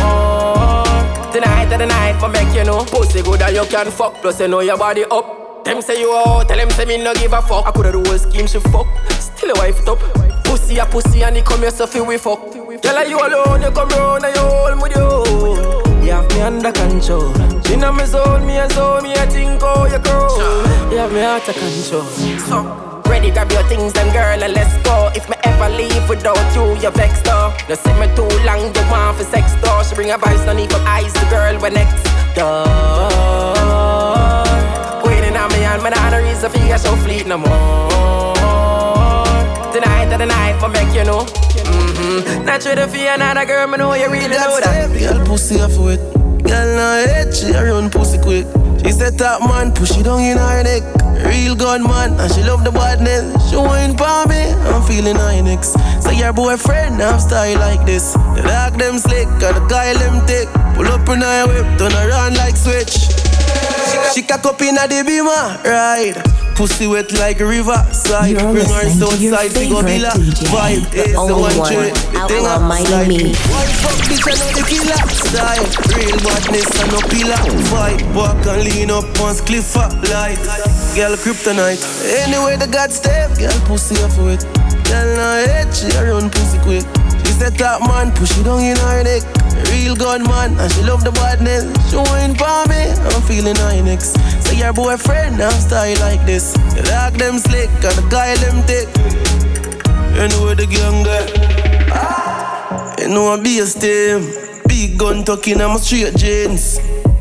Tonight of the night, for make you know. Pussy good and you can fuck Plus you know your body up. Them say you out, tell them say me no give a fuck. I coulda do whole scheme, she fuck. Still a wife it up Pussy a pussy and he come here so we fuck. Girl, you alone, you come round and you hold with you. You have me under control. You know me zone, me a zone, me a think how you grow. You have me out of control. So. Ready, grab your things, then girl, and let's go. If me ever leave without you, you're vexed, though. You see me too long, you want for sex, though. She bring her vibes, no need for eyes, the girl, when next door. Queen in me and me not a reason for you, so fleet no more. Tonight of the night, for make you know. Mm-hmm. Not sure to fear another girl, me know you really know that. Girl, pussy off with. Girl now hate she a run pussy quick. She said top man push it down in her neck. Real good man and she love the badness. She wine for me, I'm feeling high next. So your boyfriend have style like this. The dog them slick and the guy them thick. Pull up in her whip, turn around like switch. She cock up in a the beamer, ride. Pussy wet like a river side. You're Bring her to side, go favorite Villa. Vibe is the only one. The thing up Mighty. Me. One fuck bitch, I know the killer style. Real badness and no pillar. Fight, walk and lean up on cliff up light. Girl, kryptonite. Anyway, the God step, girl, pussy off it. Girl, now hate, she run pussy quick. She said top man, push it down in her neck. Real good man, and she love the badness. She wine for me, I'm feeling next. So your boyfriend have style like this. The dog them slick, and the guy them thick. You know where the gang there. Ah! You know I be a stem. Big gun tucking on my straight jeans.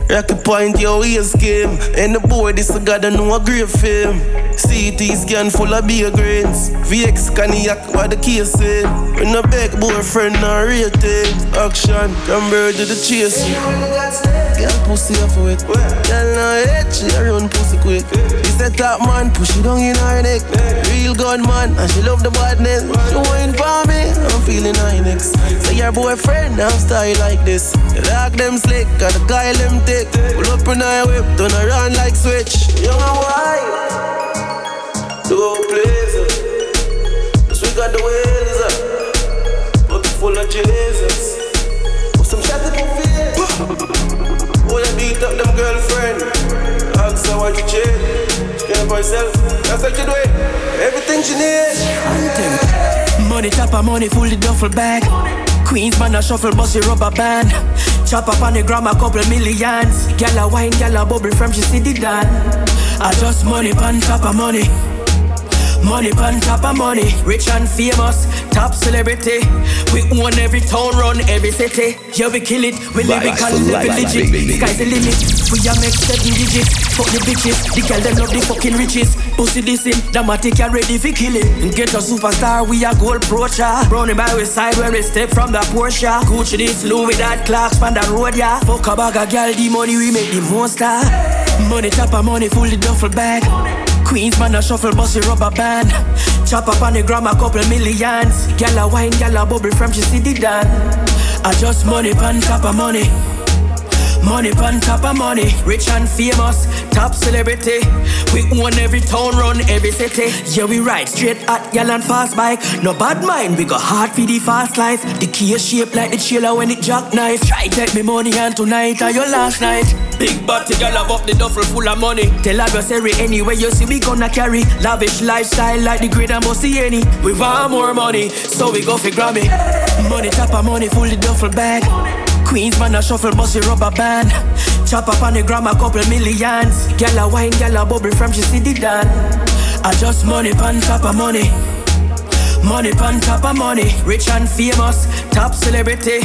Rocky point your ears game. And the boy this a god know a great film. CT scan full of beer grains. VX cognac what the case in. When a back boyfriend not rated. Action, come bird to the chase. Girl pussy off of it. Girl now hate she run pussy quick. She said top man push it down in her neck. Real gun man and she love the badness. She wine for me, I'm feeling high next. So your boyfriend have style like this. Dog them slick and the guy them thick. Pull up in her whip, turn around like switch. Young and white, do pleasure. Cause we got the wheels up, pocket full of Jesus. What you. She can't for herself. That's what you do. Everything she needs. Money chopper, money full the duffel bag. Queens man a shuffle, bossy rubber band. Chop up on the gram a couple millions. Gyal a wine, gyal a bubble from she see the dan. I just money pan of money. Money pan of money. Rich and famous, top celebrity. We own every town, run every city. Yeah, we kill it. We lyrical, for life, level legit. Sky's the limit. We a make seven digits. Fuck the bitches. The girl them love the fucking riches. Pussy this in, dramatic and ready for killing. Get a superstar, we a gold procha. Brownie by we side when we step from the Porsche. Gucci this, Louis that, Clarks from the road, yeah. Fuck a bag of girl, the money we make the monster. Money chopper, money full the duffel bag. Queens man a shuffle, bossy rubber band. Chop up on the gram a couple millions. Gyal a wine, gyal a bubble from she see the. I just money pan top of money. Money pan top of money, rich and famous, top celebrity. We own every town, run every city. Yeah, we ride straight at y'all and fast bike. No bad mind, we got hard for the fast life. The key is shaped like the chiller when it jackknife. Try take me money and tonight or your last night. Big body have up the duffel full of money. Tell her say anyway you see we gonna carry lavish lifestyle like the great and bossy any. We want more money, so we go for Grammy. Money top of money, full the duffel bag. Queens man a shuffle, bossy rubber band. Chop up on the gram a couple millions. Gyal a wine, gyal a bubble from she see the dan. I just money pan top of money. Money pan top of money, rich and famous, top celebrity.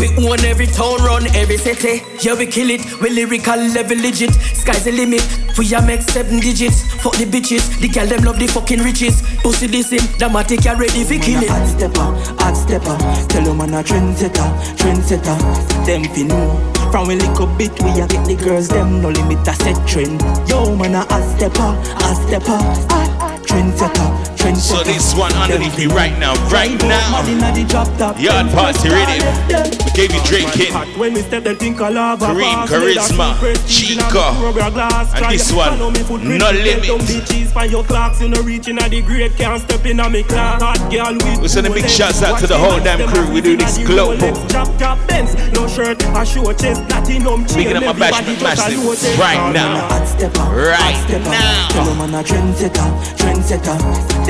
We own every town, run every city. Yeah, we kill it, we lyrical level legit. Sky's the limit, we a make seven digits. Fuck the bitches, the girl them love the fucking riches. Pussy this in, dramatic, you ready for kill it. Hot stepper, hot stepper. Tell them I'm a trendsetter, trendsetter. Them fi know. From we lick up bit, we a get the girls. Them no limit a set trend. Yo man a hot stepper, hot stepper. Ah, trendsetter, So this one underneath me right now, right now. Yard party ready. We gave you drinking. When we step, they think a lava Kareem. Charisma, Let us see prestige Chica. in a rubber glass. And this one, follow me footprint, No Limit. down bitches Find your clocks, you know reaching at the grade Can't step in a me class Hot girl with We send a big two shouts out to the whole damn crew. We do this global. Rolex. Chop chop no shirt, a show chest, platinum chain. Speaking of my bashment massive, right now. Right now. Tell I'm a trendsetter, trendsetter.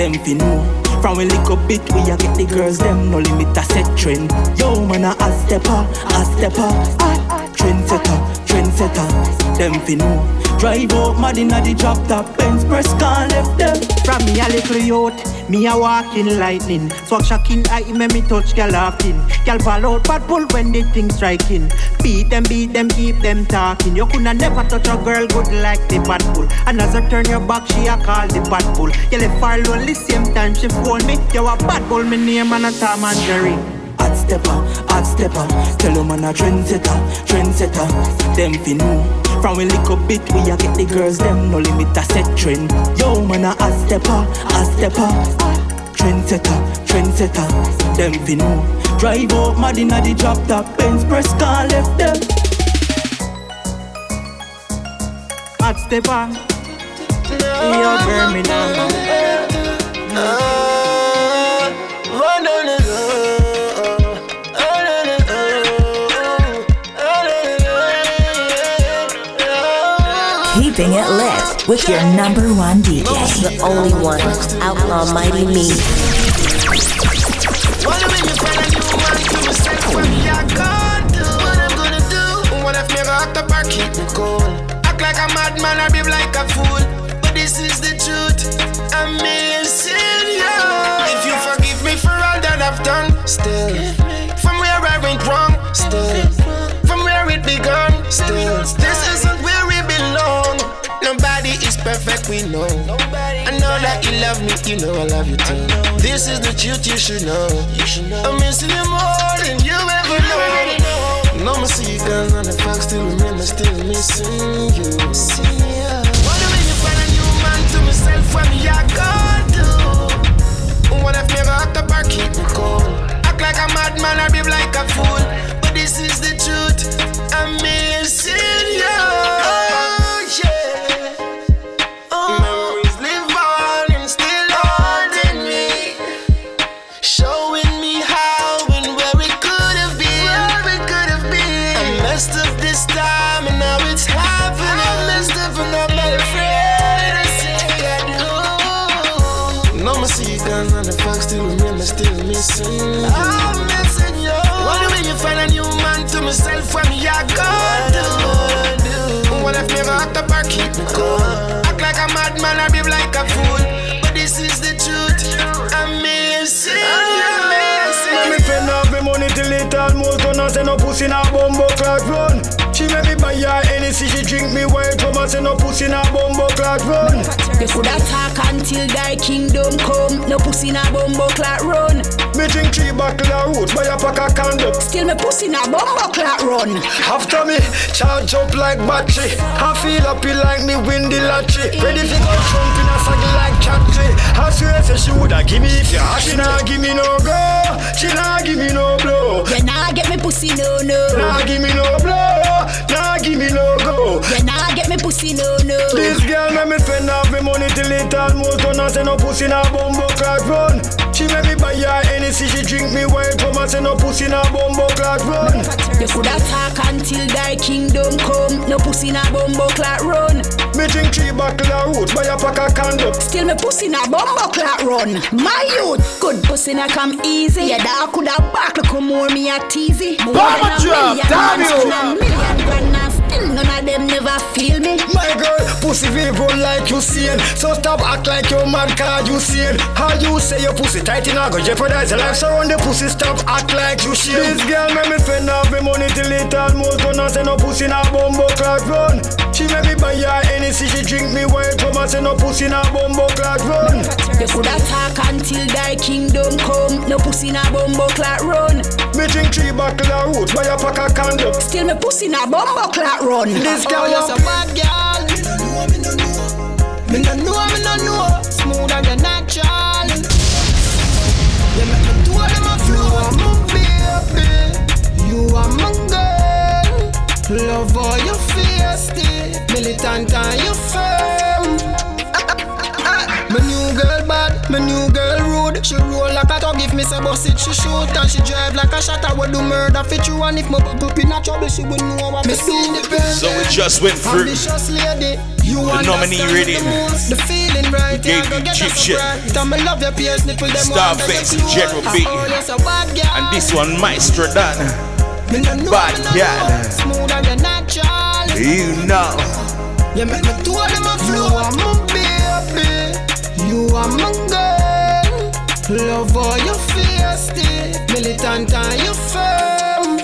Them fi know. From we lick up bit, we a get the girls. Them no limit a set trend. Yo man a hot stepper, hot stepper. Ah, trendsetter, trendsetter. Them fi know. Drive out mad inna the drop top, Benz press car left them. From me a little youth, me a walking lightning. Fuck shocking, I me me touch gal laughing. Gal fall out bad pull when the thing striking. Beat them, beat them, keep them talking. You coulda never touch a girl good like the bad bull. And as I turn your back, she a call the bad bull. You left her lonely same time she phone me. You a bad bull, me name and a Tom and Jerry. hot stepper, hot stepper. Tell them man a trendsetter, trendsetter. Them fi know. From we lick up bit, we a get the girls. Them no limit a set trend. Yo man a hot stepper, hot stepper. Trendsetter, trendsetter. Them fi know. Drive out mad inna the drop top, Benz press car left them. Hot stepper. Yo Birmingham. Keeping it lit with your number one DJ. The only one, Outlaw Mighty Me. To myself for me? Do what I'm gonna do. What me keep me cool? Act like a madman like a fool. But this is the truth. I'm missing you If you forgive me for all that I've done Still. From where I went wrong Still. From where it began Still perfect, we know. I know that you love me, you know I love you too. This is the truth, you should know. I'm missing you more than you ever know. No, I see you guys on the fact, still remember, still missing you. Wanna make me find a new man to myself for me, I can't do. What if me rock up or keep me cool? Act like a madman or be like a fool. But this is the truth, I'm missing you. Up keep me cool? Act like a madman or behave like a fool. But this is the truth. I'm missing you. Me spend off me money till it almost done say no pussy na bumbo clock run. She make me buy her Hennessy, she drink me white rum and say no pussy na bumbo clock run. You coulda talk until thy kingdom come. No pussy na bumbo clat run. Me drink three bottle of roots, buy a pack of condom. Still me pussy na bumbo clat run. After me, charge up like battery. I feel happy like me win the lottery. Ready to go jump in a saddle like chatry. I swear say she woulda give me if you She nah give me no go, she nah give me no blow. You nah get me pussy no no. Nah give me no blow, nah give me no go. You nah get me pussy no no. This girl make me spend off me money till it almost done I say no pussy na bumbo clock run. She make me buy her Hennessy, she drink me white rum and say no pussy na bumbo clock run. You coulda talk until thy kingdom come. No pussy na bumbo clat run. Me drink three bottle of roots, buy a pack of condom. Still me pussy na bumbo clat run. My youth, good pussy na come easy. Yeah, dog coulda back look how more me a teasy. More Bomber than a million damn you. million grand and still none of them never feel me. My girl, pussy vivo like you seen. So stop act like you mad cause you seen. How you say your pussy tight in go jeopardize your life. So run the pussy stop act like you shit This girl make me spend off me money till it almost done And say no pussy na bumbo clock run. She make me buy her Hennessy, she drink me white rum. And say no pussy na bumbo clock run. You coulda talk until thy kingdom come. No pussy na bumbo clat run. Me drink three bottle of roots, buy a pack of condom. Still me pussy na bumbo run. This girl Oh, you're so bad, girl. Me no know, me no know. Smooth and you're natural. You make me do them a flow, my baby. You are my girl. Love all your feisty, eh. militant and you firm. My new girl bad, my new girl. She roll like a dog if me say bust it, she shoot and she drive like a shot. I would do murder fit you and if my up in a trouble, she would know what me see independent. So we just went through Ambitious lady, you the nominee reading. the. Feeling right, gave you get cheap shit. right. Tell me love your peers, nipple them Starface and General B. Oh, you're so bad, girl. And this one Maestro Dan Bad me girl. Smooth and you're natural. You know You make me do them a flow. You are my baby. You are my girl. Love all your feisty, militant and you firm.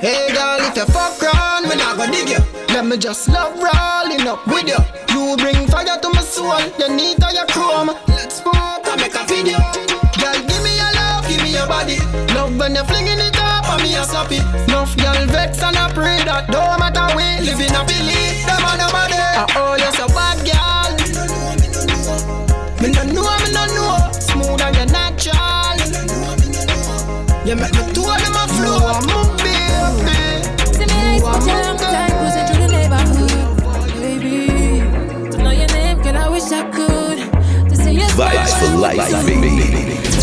Hey girl, if you fuck round, me not go dig you. Let me just love rolling up with you. You bring fire to my soul. You need all your chrome. Let's smoke and make a video. Girl, give me your love, give me your body. Love when you're flinging it up on me a sloppy. Enough girl vex and I pray that don't matter we live in a belief. Them on nobody. I oh you so bad girl. Me no know, me no know. Smooth you natural. Make me two of them a flow. I'm a baby. See me like long time cruising through the neighborhood, baby. To know your name, girl, I wish I could. To see your Vibes for when I'm life, with baby. you.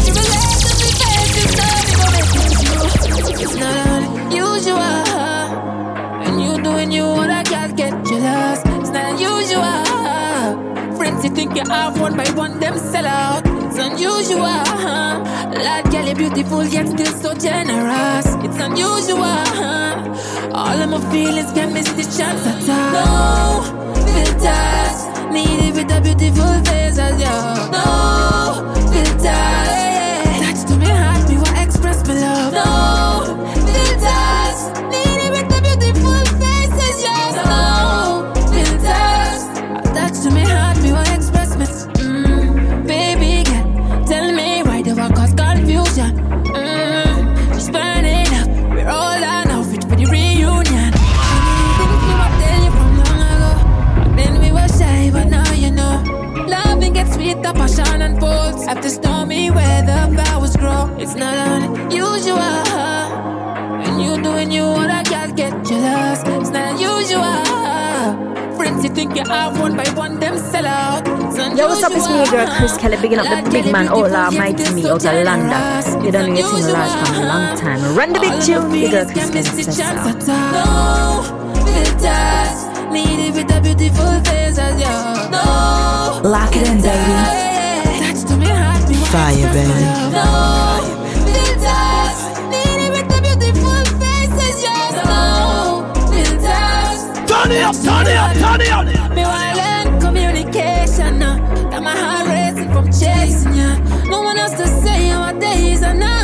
To relate to me face, it's not even making you. It's not unusual. And you doing you, what I can't get jealous. It's not unusual. Friends, you think you have one by one, them sell out. Unusual. Lad, girl, you're beautiful, yet still so generous. It's unusual. All of my feelings can miss this chance at all. No filters, need it with a beautiful face as you. No filters, touch to me heart, me want express my love. No the passion unfolds. After stormy weather, flowers grow. It's not unusual. And you doing you, what I can't get jealous. It's not unusual. Friends, you think you have one by one, them sell out. Yo, what's up? It's me, girl Chris Kelly, bigging up the big man, all mighty me out of London. You don't know your thing large from a long time. Run the big tune, your girl Chris Kelly says so. No filters, need it with a beautiful face as you. No Lock it in, baby. touch to me heart, Fire, baby. No filters, need it with a beautiful face as you. No filters. Turn it up, turn it up, turn it up. Me wanna learn communication now. Got my heart racing from chasing ya. No one else to say how my days are numbered.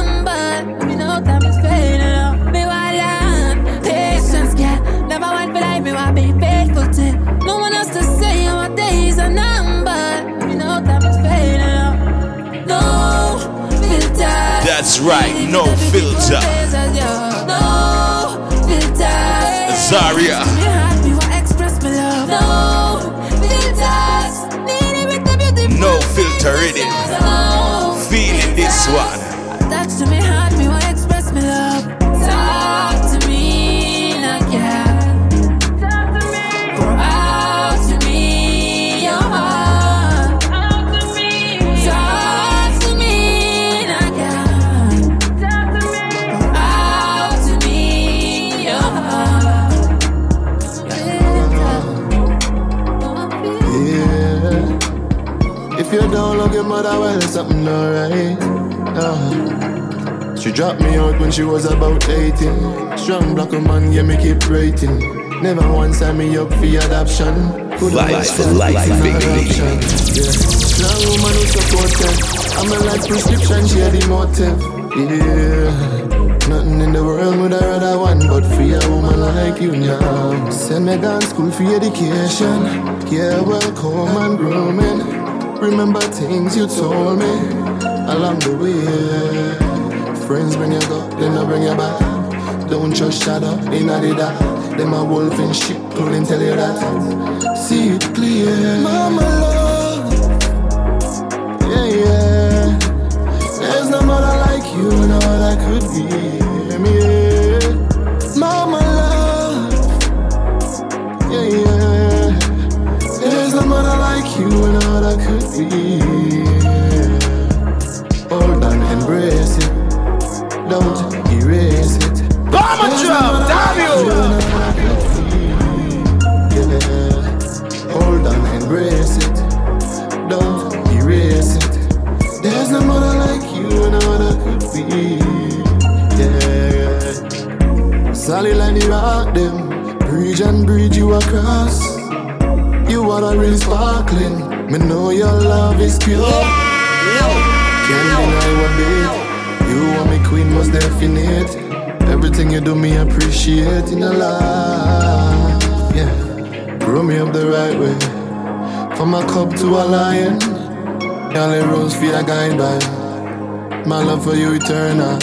Right, no filter. Zaria. Me heart, me wanna express my love. No filters. Need it with the beautiful No filter in it. No you don't love your mother, well, something alright. Uh, she dropped me out when she was about 18. Strong black woman, yeah, me keep rating. Never once sign me up for adoption. Vibes watched for life, baby. adoption. Yeah. Strong woman who supported. I'm a life prescription, she had the motive. Yeah. Nothing in the world would I rather want but for a woman like you now. Send me down school for education. Yeah, welcome and grooming. Remember things you told me along the way. Friends bring you go, then I bring you back. Don't just shut up in the dark. Them a wolf in shit, couldn't tell you that. See it clear, mama love. Yeah, yeah. There's no mother like you, no other could be. Yeah. Mama be. Hold on, embrace it. Don't erase it. Bomber drum, damn you. Yeah. Hold on, embrace it. Don't erase it. There's no mother like you, no other could be. Yeah. Solid like the rock, them. Bridge and bridge you across. You are the real sparkling. Me know your love is pure. Can't deny one bit. You are my queen, most definite. Everything you do, me appreciate in a life. Yeah. Grow me up the right way. From a cub to a lion. Y'all rose for a guide by. My love for you eternal.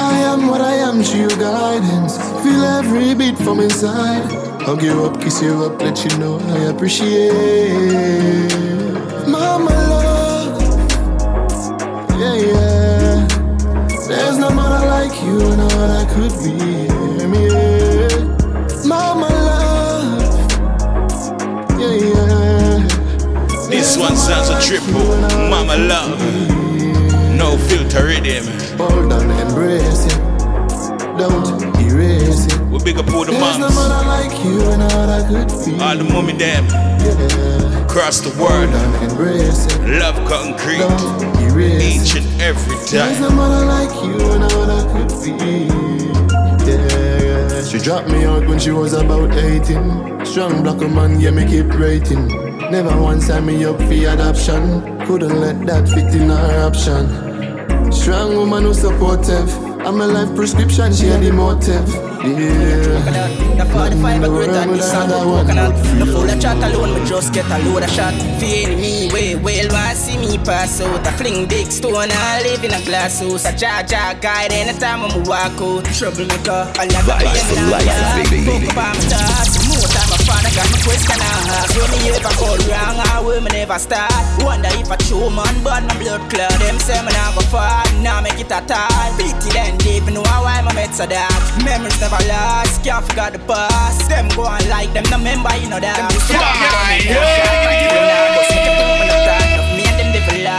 I am what I am, to your guidance. Feel every beat from inside. Hug you up, kiss you up, let you know I appreciate. Mama love, yeah, yeah. There's no mother like you, no other could be. Yeah. Mama love, yeah, yeah. This one sounds a triple. Mama love. No filter rhythm. Hold on, embrace it. Don't erase it. We big up all the There's no mother like you, and all I could feel. All the mommy them. Across the world. Love concrete. Each and every time. There's no mother like you, and all I could feel. Yeah, she dropped me out when she was about 18. Strong black woman, yeah, me keep rating. Never once signed me up for adoption. Couldn't let that fit in her option. Strong woman who supportive. I'm a life prescription, she had the motive. Yeah. The 45 a great at this song Another coconut The full of chat alone, me just get a load of shot Feeling me way, well, want see me pass out I fling big stone, I live in a glass house A jar jar guide anytime I'm walk out Troublemaker, I never Vibes be for life, a baby. Fuck up on my thoughts More time my father got me question I ask When me ever go wrong, I will me never start Wonder if I true man, but my blood clot Them say me now go far, now make it a tall Pity then deep, know why my mates are dark Memories never last, can't forget the past Them go on like them, no member, you know that Me and them devil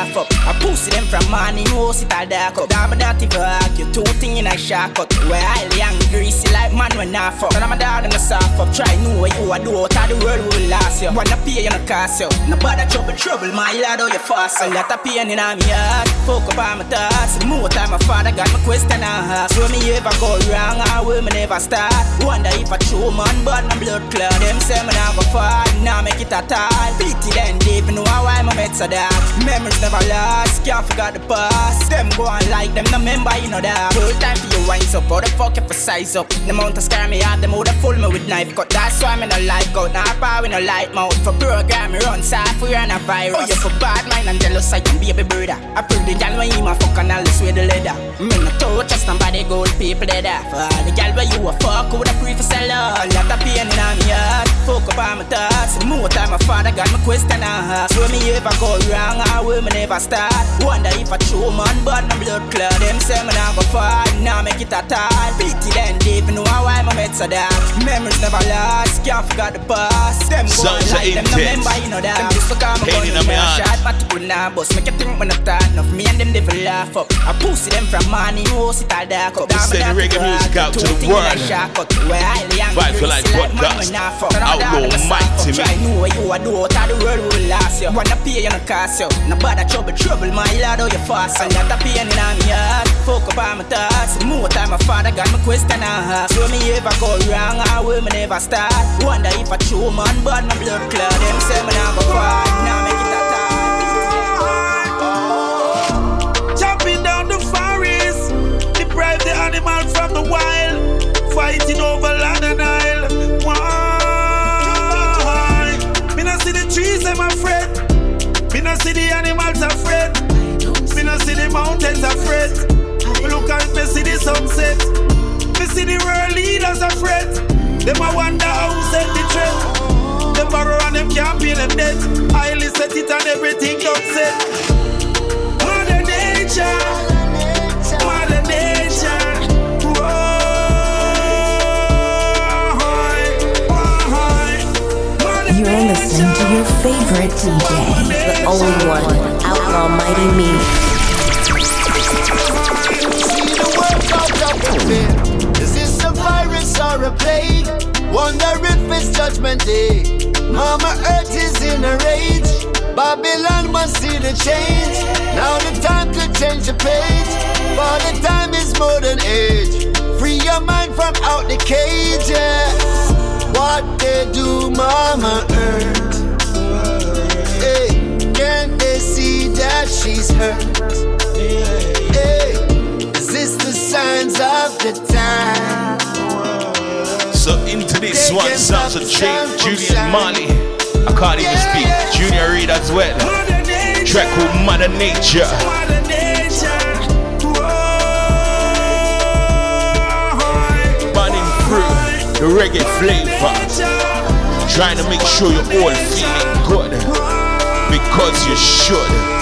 laugh up. I pussy them from morning, oh, sit all dark up. Damn that if you two thing in a up. Where highly and greasy like man when I fuck. And I'm a dog in soft up. Try know what you a do out of the world will last you. Wanna pay you no cost you. No bother trouble, trouble, my lad, how you fast A lot of pain in my heart. Fuck up on my thoughts. The more time my father got my question I ask. Will me ever go wrong or will me never start? Wonder if I true man, but my blood clot. Them say me go far, now make it a tall Pity then deep, know why my mates are dark Memories never last, can't forget the past Them go on like them, no member, you know that. Full time for you winds up, how the fuck if I size up. The amount of scare me out, them woulda full me with knife. Cut That's why me no like. Out, now power we no light mouth. For program, me run software and a virus. Oh, you for bad mind and jealous, I can be a brother. I prove the gal when you my fuck and all this with the leather. Me no touch just somebody gold people off For all the gal where you a fuck, who woulda free for sell out Lot of pain in my heart, fuck up on my thoughts. The more time my father got me question I ask Will me ever go wrong or will me never start. Wonder if I true man, but my blood clot. Them say me now go far, now make it a tall Pity then deep, know why my mates are dark? Memories never last, can't forget the past. Them go Sounds like them, no member, you know that. Them used to call me gun in my shot, but good now bust Make you think when I start enough, me and them devil laugh up. I pussy them from morning, no sit all dark up. We send reggae music out to the world. Vibe for Life podcast. Outlaw mighty Try me. know what you a do out of the world will last you. Wanna pay you no cost you. No bother trouble, trouble my lad oh, you fast? A lot a pain in my heart. Fuck up on my thoughts. More time my father got me question I ask Will me ever go wrong or will me never start. Wonder if I true man but my blood clot. Them say me now go Now make it a Chopping down the forest, deprive the animal from the wild, fighting over land sunset. Me see the world leaders afraid. Them a wonder how set the trend. Them borrow and them can't pay them debt. I set it and everything done set. Mother nature, Mother nature. You're listening to your favorite DJ. The only one, Outlaw Mighty Me. Is this a virus or a plague? Wonder if it's judgment day. Mama Earth is in a rage. Babylon must see the change. Now the time to change the page. For the time is modern age. Free your mind from out the cage. Yeah. What they do, Mama Earth? Hey, can't they see that she's hurt? millions of the time. So into this Taking one sounds of Jake, Julian Marley. I can't yeah, even speak. Yeah. Junior Reid as well. Track called Mother Nature. Mother Nature. The reggae flavor. Trying to make sure you're all feeling good. Because you should.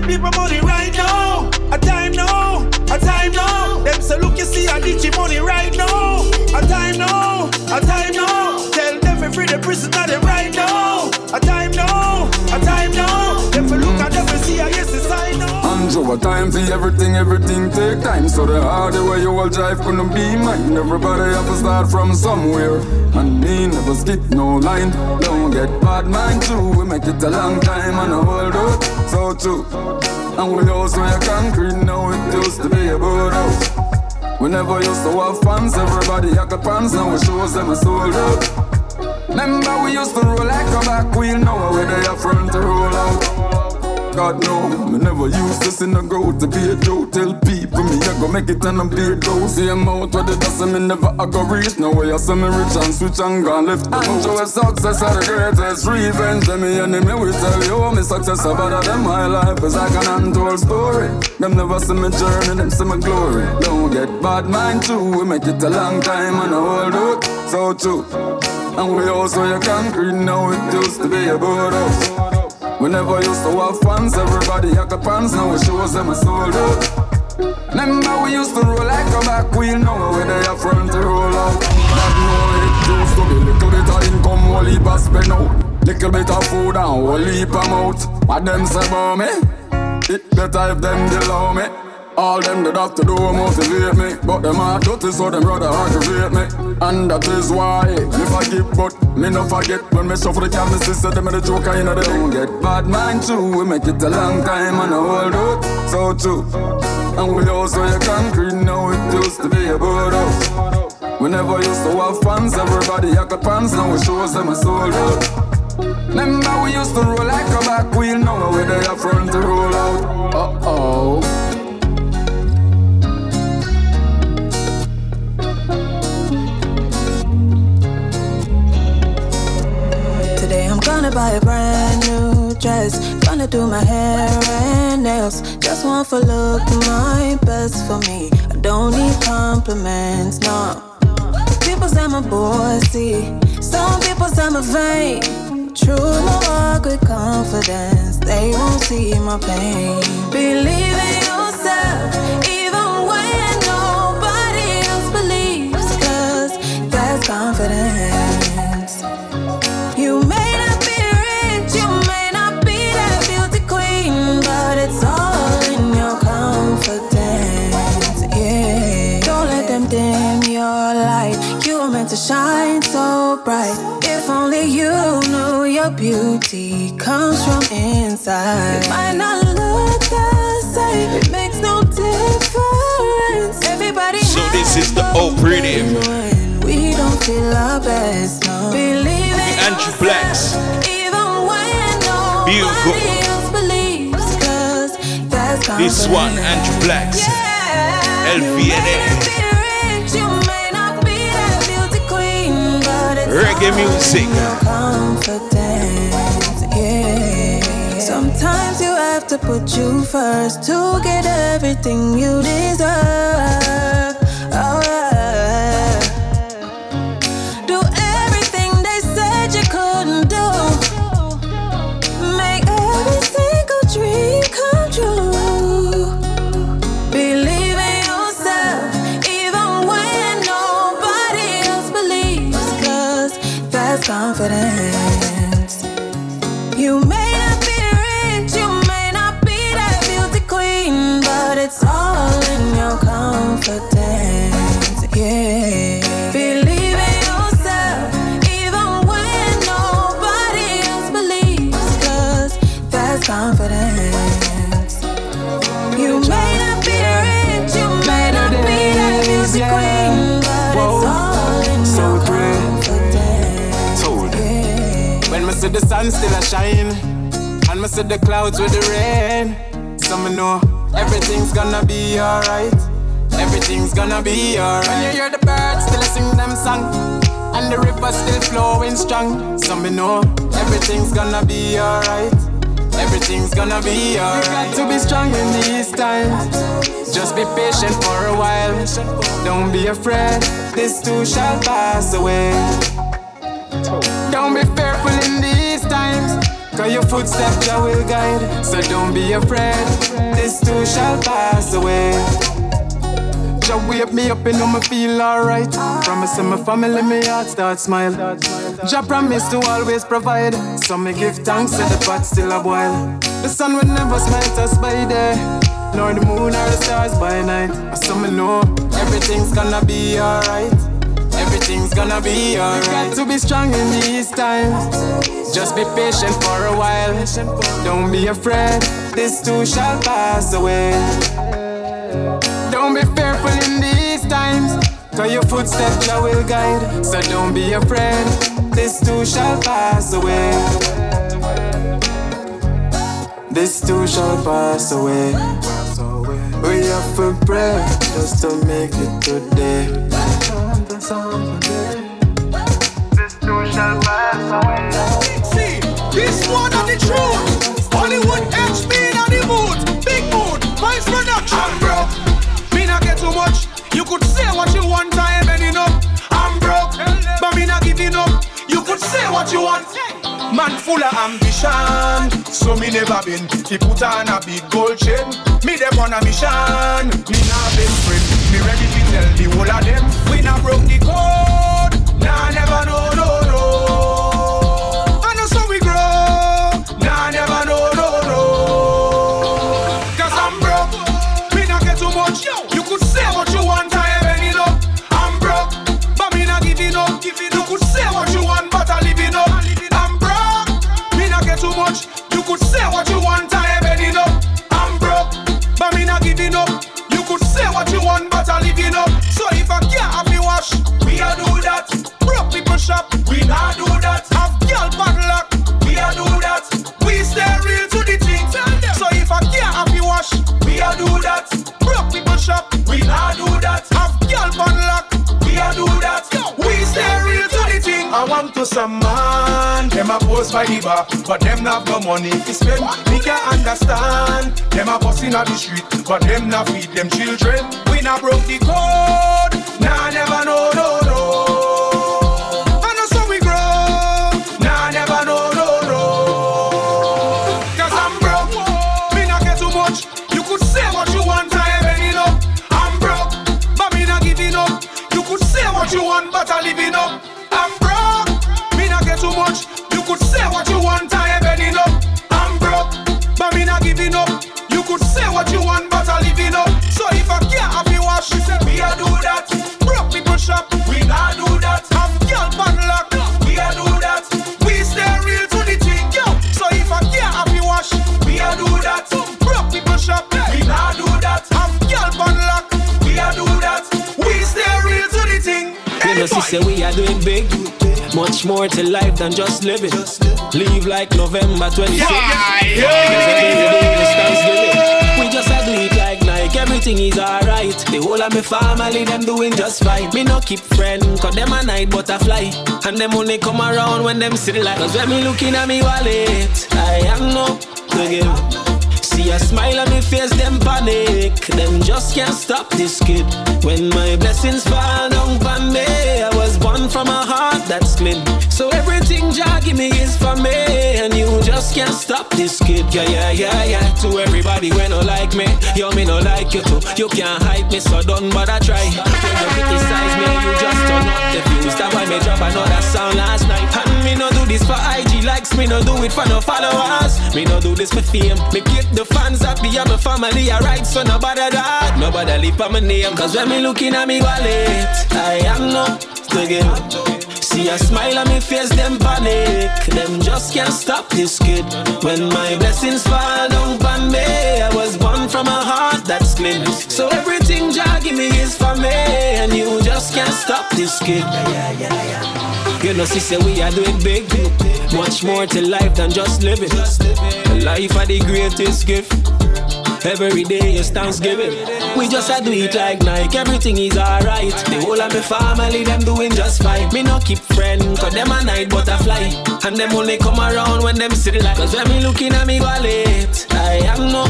The people money right now. A time now, a time now. Them say look you see a digi money right now. A time now, a time now. Tell them to free the prisoner them right now. A time now, a time now. Them for look at them and see a yes it's I know. Andrew, a time for everything, everything take time. So the harder way you all drive couldn't be mine. Everybody have to start from somewhere. And me never skip no line. Don't get bad mind too. We make it a long time and a whole road. So true. And we also a concrete now. It used to be a boathouse. We never used to have fans. Everybody had the pants. Now we shows them a sold out. Remember we used to roll like a back wheel. Now we're there front to roll out. God no, me never use this in a go to be a joke. Tell people me I go make it and I'm be a dose. See I'm out where the dust me never I go reach. No way I see me rich and switch and gone left the And show success are the greatest revenge. Tell me enemy we tell you me success about them my life is like an untold story. Them never see me journey, them see me glory. Don't get bad mind too. We make it a long time and a whole road. So true. And we also a concrete now it used to be a boathouse. We never used to have fans, everybody had the pants, now it shows them a sold out. Remember we used to roll like a back wheel, now we're there front to roll out. That no, it used to be little bit of income, whole heap of spend out. Little bit of food and whole heap of mouth. What them say about me? It better if them below me. All them that have to do motivate me But them are dirty so them rather aggravate me. And that is why me forgive but me no forget. When me shuffle the camera sister them the joker in the Don't get bad mind too. We make it a long time and a whole road So true. And we also a concrete now it used to be a boathouse We never used to have fans Everybody had the pants Now it shows them a out. Remember we used to roll like a back wheel Now we're there front to roll out. Uh-oh. Gonna buy a brand new dress. Gonna do my hair and nails. Just want for look my best for me. I don't need compliments, no. People say my bossy. Some people say my vain. True, no walk with confidence. They won't see my pain. Believe in yourself, bright. If only you knew your beauty comes from inside. It might not look the same, it makes no difference. Everybody So this is the operative. We don't feel our best. No. Believe in Andrew Blacks. Even when nobody else believes, cause that's This one, Andrew Blacks. Yeah. LVNA. Reggae music. Sometimes you have to put you first to get everything you deserve. Me the clouds with the rain, so know everything's gonna be alright. Everything's gonna be alright. When you hear the birds still sing them song, and the river still flowing strong, so me know everything's gonna be alright. Everything's gonna be alright. You got to be strong in these times. Just be patient for a while. Don't be afraid, this too shall pass away. Don't be fearful. Cause your footsteps Jah will guide. So don't be afraid, this too shall pass away. Jah wake me up and know me feel alright. Promise to my family, me heart start smile. Jah promise to always provide. So me give thanks to the pot still a boil. The sun will never smite us by day, nor the moon or the stars by night. So me know everything's gonna be alright. Everything's gonna be alright. Got to be strong in these times. Just be patient for a while. Don't be afraid, this too shall pass away. Don't be fearful in these times. Cause your footsteps Jah will guide. So don't be afraid, this too shall pass away. This too shall pass away. We have to pray just to make it today. This one of the truth. Hollywood mood. Big production. I'm broke. Me not get too much. You could say what you want, I ain't. I'm broke. But me not giving up. You could say what you want. Man full of ambition, so me never been. He put on a big gold chain. Me them on a mission. Me not best friend. Me ready to tell the whole of them. We not broke the code. Nah, never no no much. You could say what you want, I ain't ending up. I'm broke, but me not giving up. You could say what you want, but I living up. So if I can't have me wash, we a do that. Broke people shop, we not do that. Have girl padlock, we a do that. We stay real to the thing. So if I can't have me wash, we a do that. Broke people shop, we not do some man, them a post by the bar, but them not no money to spend. Me can't understand, them a busting on the street, but them not feed them children. We not broke the code, nah never know so we grow, nah never no no no. Cause You say we are doing big. Much more to life than just living. Leave like November 26th. Yeah, We just do it like Nike. Everything is alright. The whole of my family, them doing just fine. Me no keep friend, cause them a night butterfly. And them only come around when them see the light. Cause when me looking at me wallet, I am no to give. See a smile on me face, them panic. Them just can't stop this kid. When my blessings fall down on me, I was born from a heart that's clean. So everything Jah give me is for me, and you just can't stop this kid. Yeah, yeah, yeah, yeah. To everybody when no like me, yo me no like you too. You can't hide me, so don't bother try. When you criticize me, you just turn up the views. That's why me drop another song last night. And me no this for IG likes, me no do it for no followers. Me no do this for fame. Me keep the fans happy and my family alright, so nobody that, nobody leave on my name. Cause when me looking at me wallet, I am not give. See a smile on me face, them panic. Them just can't stop this kid. When my blessings fall down on me, I was born from a heart that's clean. So everything Jah give me is for me, and you just can't stop this kid. You know, she say we are doing big, much more to life than just living. Life are the greatest gift. Every day is Thanksgiving. We just a do it like Nike. Everything is alright. The whole of my family, them doing just fine. Me no keep friend, cause them a night butterfly. And them only come around when them see the light. Cause when me looking at me wallet, I am no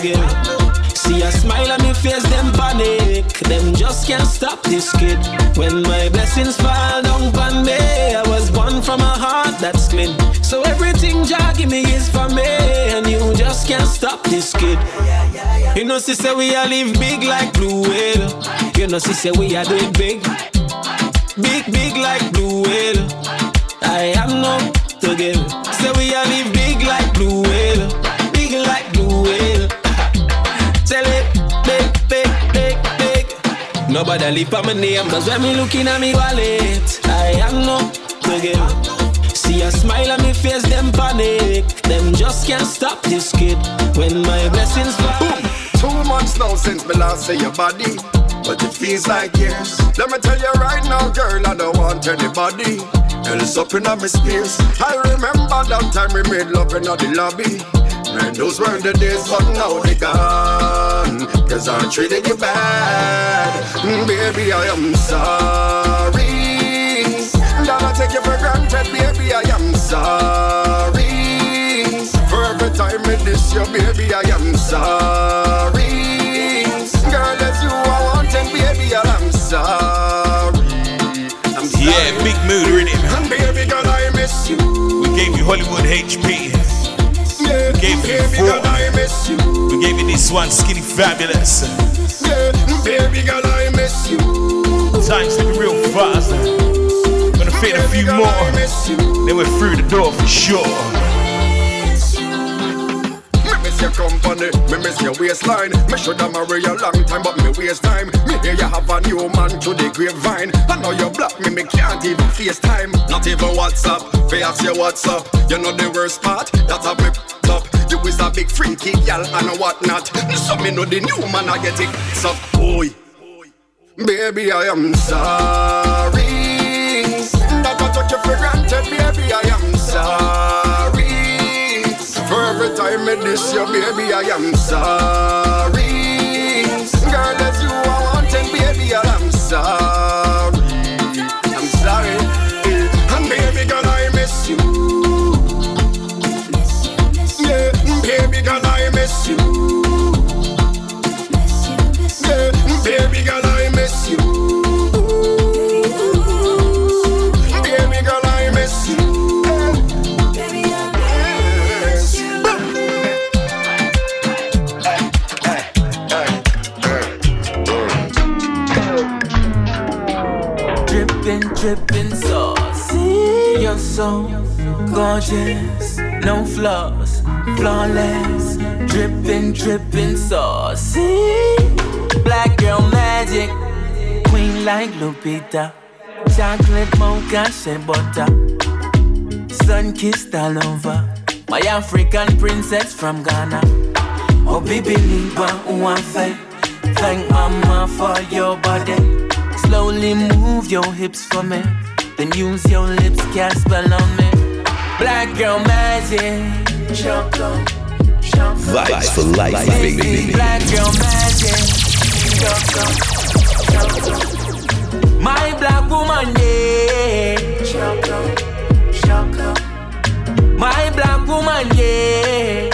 give. See a smile on me face, them panic. Them just can't stop this kid. When my blessings fall down on me, I was born from a heart that's clean. So everything Jah give me is for me, and you just can't stop this kid. You know, she say we are live big like blue whale. You know, she say we are doing big, big, big like blue whale. I am no to give. Say we are live big like blue whale, Nobody leave on my name, cause when me looking at me wallet, I am no give. See a smile on me face, them panic. Them just can't stop this kid. When my blessings fall. Two months now since me last see your body. But it feels like years. Let me tell you right now, girl, I don't want anybody else up in my space. I remember that time we made love in the lobby. Those were the days, but now they gone. Cause I treated you bad. Mm, Baby, I am sorry. That I take you for granted, baby, I am sorry. For every time I diss you, baby, I am sorry. Girl, it's you I want, and baby, I am sorry. I'm sorry. Yeah, big mood in it. And baby, girl, I miss you. We gave you Hollywood HP. Yeah, We gave you girl, I miss you. We gave you this one, Skinny Fabulous. Yeah, baby, girl, I miss you. Time's slipping real fast. Gonna fit a few more. Then we're through the door for sure. Your company, me miss your waistline. Me shoulda marry you long time, but me waste time. Me hear you have a new man to the grapevine. I know you block me, me can't even FaceTime. Not even WhatsApp, face your WhatsApp. You know the worst part, that's how me up. You is a big freaky gal and whatnot. So me know the new man I get it. So boy, baby I am sorry. That I took you for granted, baby I am sorry. For every time I diss you, baby, I am sorry. Girl, that's you I want, baby, I am sorry. Flaws, flawless. Dripping, dripping sauce. Black girl magic, queen like Lupita. Chocolate mocha, shea butter. Sun kissed all over. My African princess from Ghana. Oh, baby, Liba, thank. Thank mama for your body. Slowly move your hips for me. Then use your lips, cast spell on me. Black girl magic. Vibes for life, baby. Black girl magic. My black woman, yeah. My black woman, yeah.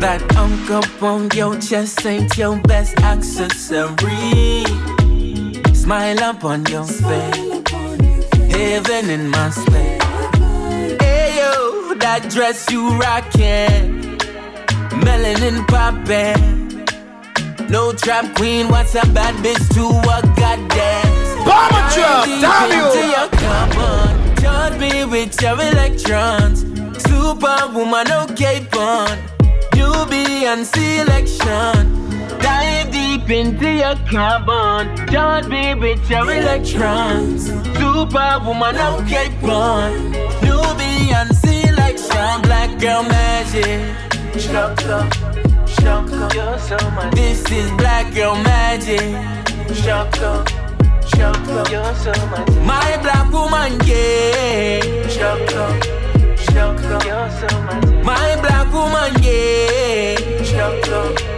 That uncle on your chest ain't your best accessory. Smile up on your face. Heaven in my space. Hey yo, that dress you rockin'. Melanin poppin'. No trap queen, what's a bad bitch to a goddess? Bomber drop, damn you. Your carbon, charge me with your electrons. Superwoman, no cape on. Nubian selection. Dive deep into your carbon. Charge me with your electrons. Superwoman, no cape on. like selection. Black girl magic. Shaka, shaka, you're so much. This is black girl magic. Shaka, shaka, you're so much. My black woman, yeah. Shaka, shaka, you're so much. My black woman, yeah. Shaka.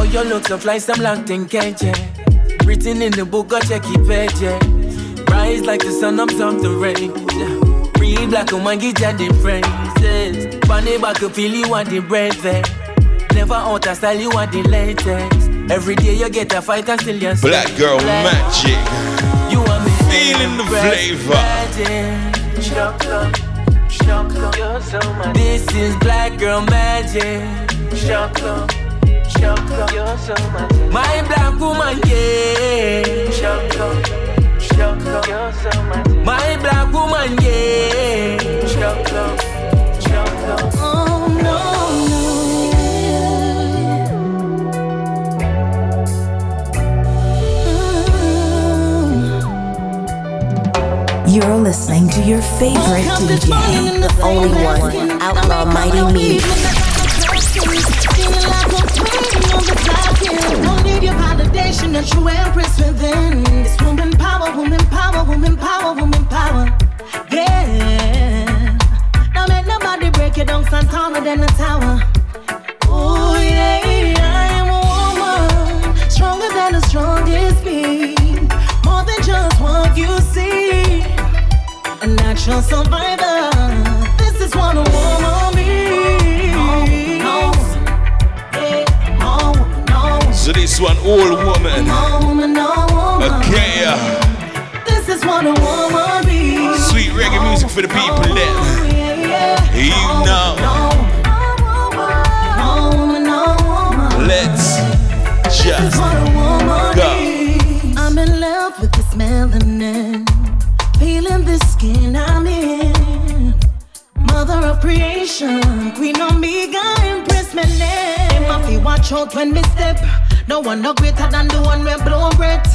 Oh, you look so fly, some long thing, can't? Written in the book, go check your page, yeah. Rise like the sun up on the range. Real Real black woman get the praises. Bunny back up feel you want the breakfast. Eh. Never out of style, you want the latest. Every day you get a fight and still you Black girl magic. You want me feeling the flavor. This is black girl magic. My black woman, yeah. My black woman, yeah. You're listening to your favorite DJ. The only one, Outlaw Mighty Me. Feeling like I'm playing on the clock here. Don't need your validation, a true empress within. This woman power, woman power, woman power, woman power. Yeah. Don't make nobody break you down, stand taller than a tower. Oh yeah, I am a woman, stronger than the strongest A natural survivor. This is what a woman means. No, no, no, no. So this one old woman. no woman, no woman. Okay, This is what a woman means. sweet reggae music for the people oh, then. You know. No woman, no woman. Let's just is what a woman go. I'm in love with this melanin. Creation. Queen Omega, Empress Mene. My feet watch out when me step. No one no greater than the one we blow breath.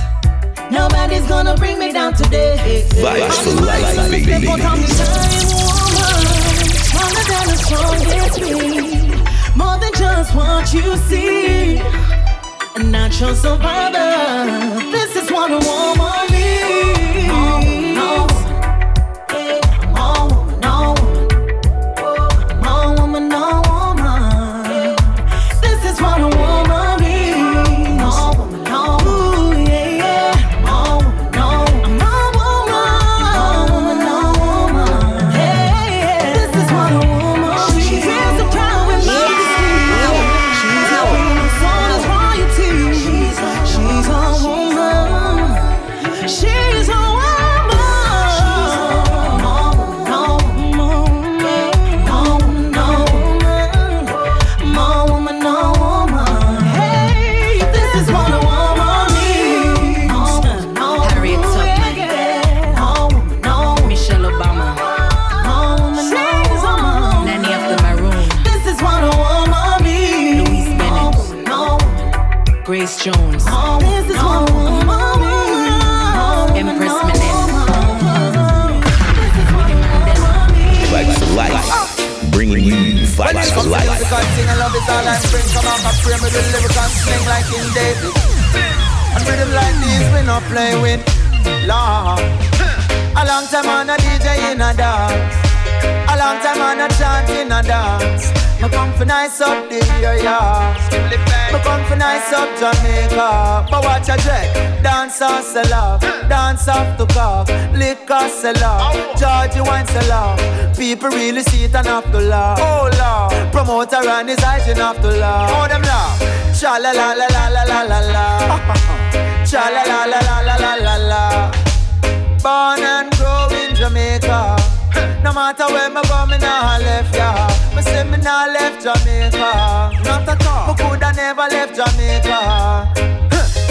Nobody's gonna bring me down today. Vibes for life, baby. Stronger than the strongest me. More than just what you see. A natural survivor. This is what a woman needs. No, no, all I bring Come on, my frame with the lyrics and sing like King David. And rhythm like these we not play with Lord A long time on a DJ in a dance. A long time on a chant in a dance. Me come for nice up the area Me come for nice up Jamaica. But watch a dread Dance or sell off. Dance off to cock Liquor sell off. Georgie wine sell off. People really see it and have to laugh. Oh Lord. Promoter and his hygiene have to laugh. Oh them laugh. Cha la la la la la la la la Cha la la la la la la la la Born and grow in Jamaica no matter where me go, me nah left ya. Me say me nah left Jamaica. Not at all. Me coulda never left Jamaica.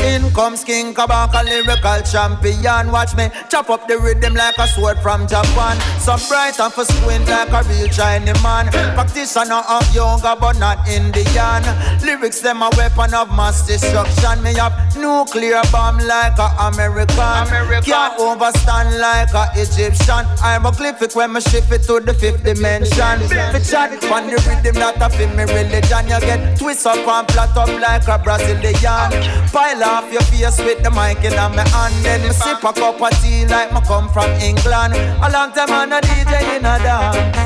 In comes King Kabaka, lyrical champion. Watch me chop up the rhythm like a sword from Japan. So bright and for squint like a real Chinese man. Practitioner of yoga, but not Indian. Lyrics them a weapon of mass destruction. Me have nuclear bomb like a American. Can't overstand like a Egyptian. I'm a glyphic when me shift it to the fifth dimension. Me chat on the rhythm that a fit me religion. You get twist up and flat up like a Brazilian. Pile off your face with the mic in my hand. Then me sip a cup of tea like me come from England. A long time on a DJ in a dance.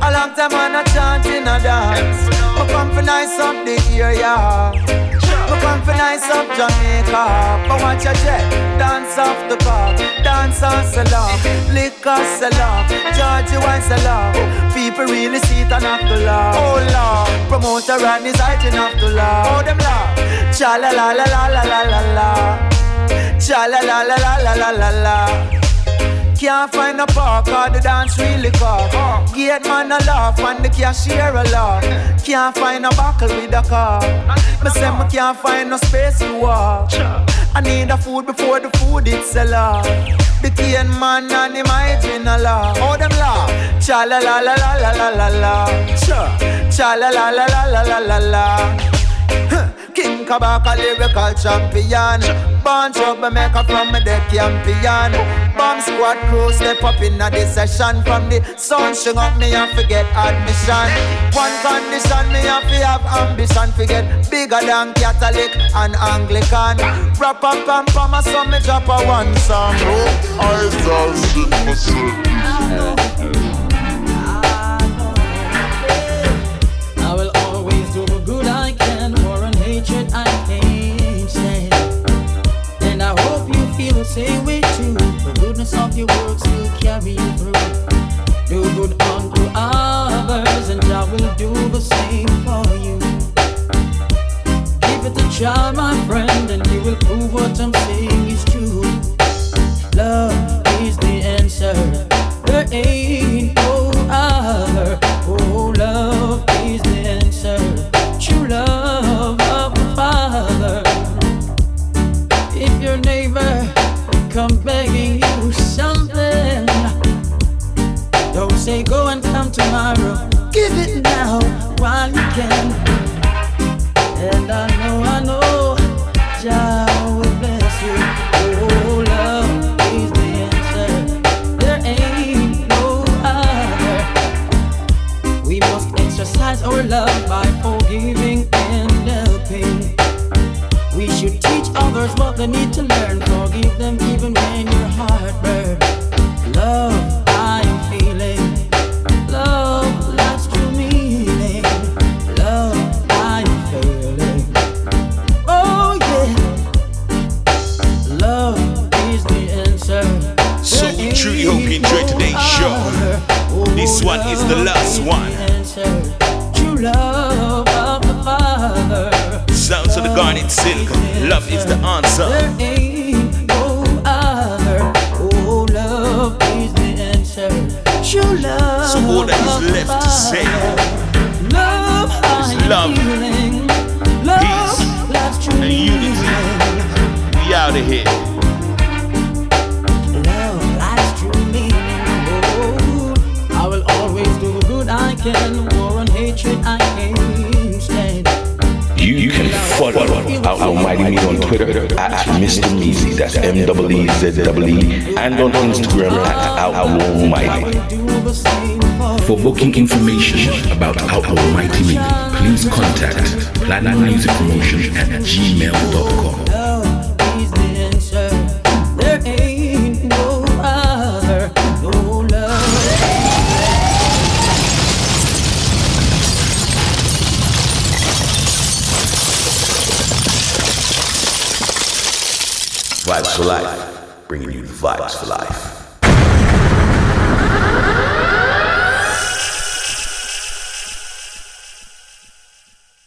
A long time a chant in a dance. Me come for nice up the area. Come for nice up Jamaica. But watch your jet, dance off the car, dance on salon, liquor salon, Georgie wine salon. People really see it and have to laugh. Oh Lord, promoter and his height enough to laugh. Oh them laugh, cha la la la la la la la cha la la la la la la la. Can't find a park or the dance really cock. Gate man a laugh and the cashier a laugh. Can't find a buckle with a car. Me say me can't find no space to walk. I need a food before the food it's sell off. The cane man and him hygiene a laugh. Oh them laugh. Cha la la la la la la la la. Cha cha la la la la la la la la. King Kabaka lyrical champion. Born troublemaker from me the champion Bomb squad crew step up in a this session From the sun string up me and forget admission. One condition me have to have ambition Forget bigger than Catholic and Anglican. Wrap up and promise so me drop a one song. I I goodness of your works will carry you through. Do good unto others, and I will do the same for you. Give it a try, my friend, while you can. And I know, I know, Jah will bless you. Oh, love is the answer. There ain't no other. We must exercise our love by forgiving and helping. We should teach others what they need to learn. One is the last one. True love of the Father. Sounds of the Garnet Silk. Love is the answer. There ain't no other. Oh, love is the answer. True love. So all that is left to say Love, is love, can follow Outlaw Mighty Me on Twitter at Mr. Meezy, that's M E Z E, and on Instagram at Outlaw Mighty. For booking information about Outlaw Mighty Me, please contact Platinum Music Promotion at gmail.com. For life, bringing you the vibes for life.